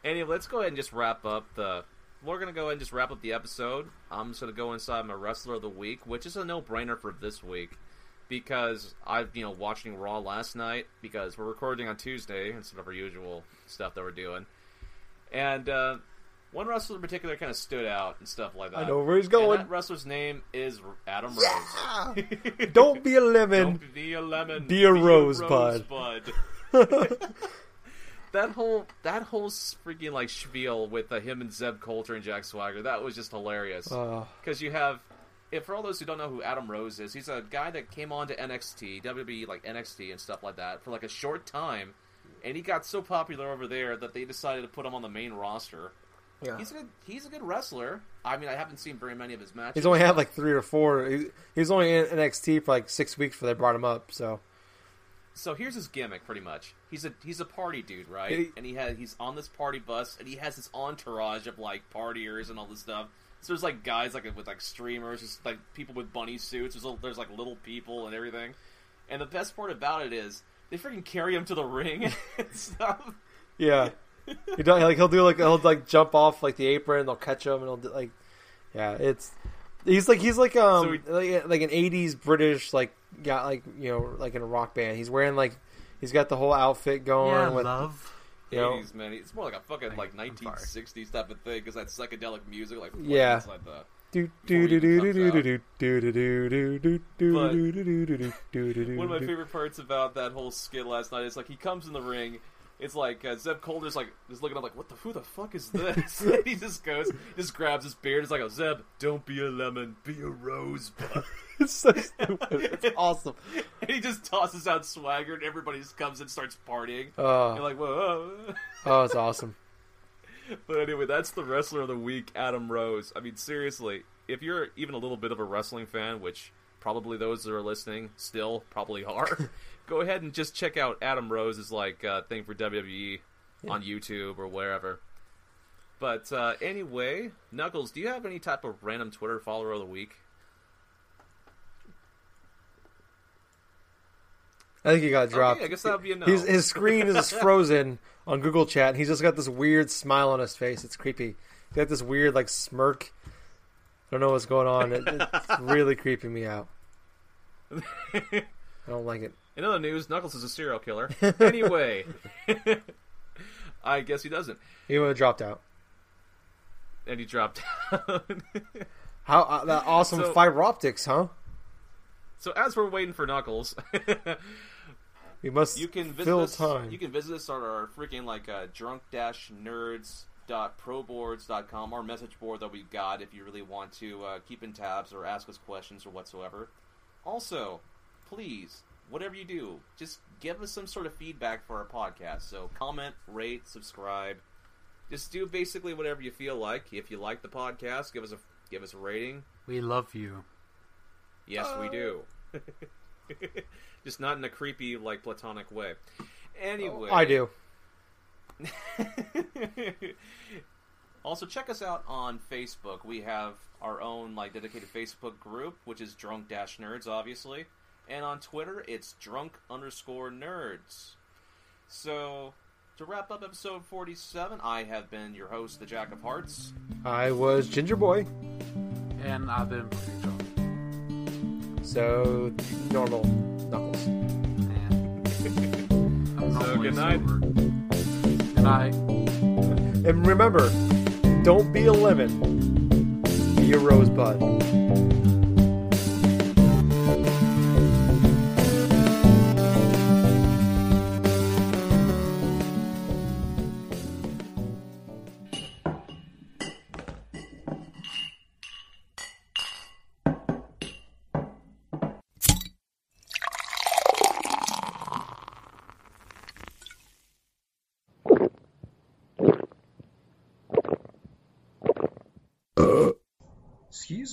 Speaker 4: anyway, let's go ahead and just wrap up the. We're gonna go ahead and just wrap up the episode. I'm just gonna go inside my wrestler of the week, which is a no-brainer for this week because I've you know watching Raw last night because we're recording on Tuesday instead of our usual stuff that we're doing, and uh, one wrestler in particular kind of stood out and stuff like that.
Speaker 2: I know where he's
Speaker 4: And
Speaker 2: going.
Speaker 4: that wrestler's name is Adam Rose.
Speaker 2: Don't be a lemon.
Speaker 4: Don't be a lemon.
Speaker 2: Be a rosebud.
Speaker 4: rosebud. that whole that whole freaking like spiel with uh, him and Zeb Colter and Jack Swagger that was just hilarious
Speaker 2: Uh,
Speaker 4: because you have. If for all those who don't know who Adam Rose is, he's a guy that came on to NXT, WWE like NXT and stuff like that for like a short time, and he got so popular over there that they decided to put him on the main roster.
Speaker 2: Yeah.
Speaker 4: He's a good, he's a good wrestler. I mean, I haven't seen very many of his matches.
Speaker 2: He's only had like three or four. He, he was only in NXT for like six weeks before they brought him up. So
Speaker 4: So here's his gimmick, pretty much. He's a he's a party dude, right?
Speaker 2: He-
Speaker 4: and he has he's on this party bus, and he has this entourage of like partiers and all this stuff. So there's like guys like with like streamers, just like people with bunny suits. There's there's like little people and everything. And the best part about it is they freaking carry him to the ring and stuff.
Speaker 2: Yeah, he don't, like he'll do like he'll like jump off like the apron. They'll catch him and he'll do, like, yeah, it's he's like he's like um
Speaker 4: So he-
Speaker 2: like, like an '80s British like got like you know like in a rock band. He's wearing like he's got the whole outfit going
Speaker 5: Yeah,
Speaker 2: with
Speaker 5: love.
Speaker 2: you know
Speaker 4: 80s, man. It's more like a fucking like
Speaker 5: I'm
Speaker 4: 1960s type of thing because that psychedelic music, like
Speaker 2: Yeah.
Speaker 4: inside the.
Speaker 2: do
Speaker 4: Before
Speaker 2: do
Speaker 4: he
Speaker 2: do
Speaker 4: even
Speaker 2: do
Speaker 4: comes
Speaker 2: do
Speaker 4: out.
Speaker 2: do do do do do do
Speaker 4: But
Speaker 2: do do do do do do do do
Speaker 4: One of my
Speaker 2: do.
Speaker 4: favorite parts about that whole skit last night is like he comes in the ring. It's like uh, Zeb Colter's like just looking up like what the who the fuck is this? and he just goes, just grabs his beard. It's like, oh Zeb, don't be a lemon, be a rosebud.
Speaker 2: It's so stupid. It's awesome.
Speaker 4: and he just tosses out swagger, and everybody just comes and starts partying. Oh, You're
Speaker 2: Oh,
Speaker 4: like, whoa.
Speaker 2: oh, it's awesome.
Speaker 4: But anyway, that's the wrestler of the week, Adam Rose. I mean, seriously, if you're even a little bit of a wrestling fan, which probably those that are listening still probably are, go ahead and just check out Adam Rose's like uh, thing for WWE on YouTube or wherever. But uh, anyway, Knuckles, do you have any type of random Twitter follower of the week?
Speaker 2: I think he got dropped.
Speaker 4: Okay, I guess that would be a no.
Speaker 2: His, his screen is frozen on Google Chat. And he's just got this weird smile on his face. It's creepy. He's got this weird like smirk. I don't know what's going on. It, it's really creeping me out. I don't like it.
Speaker 4: In other news, Knuckles is a serial killer. Anyway, I guess he doesn't,
Speaker 2: He would have dropped out.
Speaker 4: and he dropped out.
Speaker 2: How uh, that awesome
Speaker 4: So-
Speaker 2: fiber optics, huh?
Speaker 4: so as we're waiting for Knuckles.
Speaker 2: We must
Speaker 4: You can visit
Speaker 2: fill
Speaker 4: us.
Speaker 2: time.
Speaker 4: You can visit us on our freaking like uh, drunk dash nerds proboards.com our message board that we've got if you really want to uh, keep in tabs or ask us questions or whatsoever also please whatever you do just give us some sort of feedback for our podcast so comment rate subscribe just do basically whatever you feel like if you like the podcast give us a give us a rating
Speaker 5: We love you.
Speaker 4: Yes, we do. Uh. Just not in a creepy, like platonic way. Anyway,
Speaker 2: I do.
Speaker 4: also, check us out on Facebook. We have our own like dedicated Facebook group, which is Drunk Dash Nerds, obviously, and on Twitter it's Drunk underscore Nerds. So, to wrap up episode forty-seven, I have been your host, the Jack of Hearts.
Speaker 2: I was Ginger Boy,
Speaker 5: And I've been pretty drunk.
Speaker 2: so normal Knuckles.
Speaker 5: And I'm
Speaker 4: So, good night.
Speaker 5: sober. Good night.
Speaker 2: And remember, don't be a lemon, be a rosebud.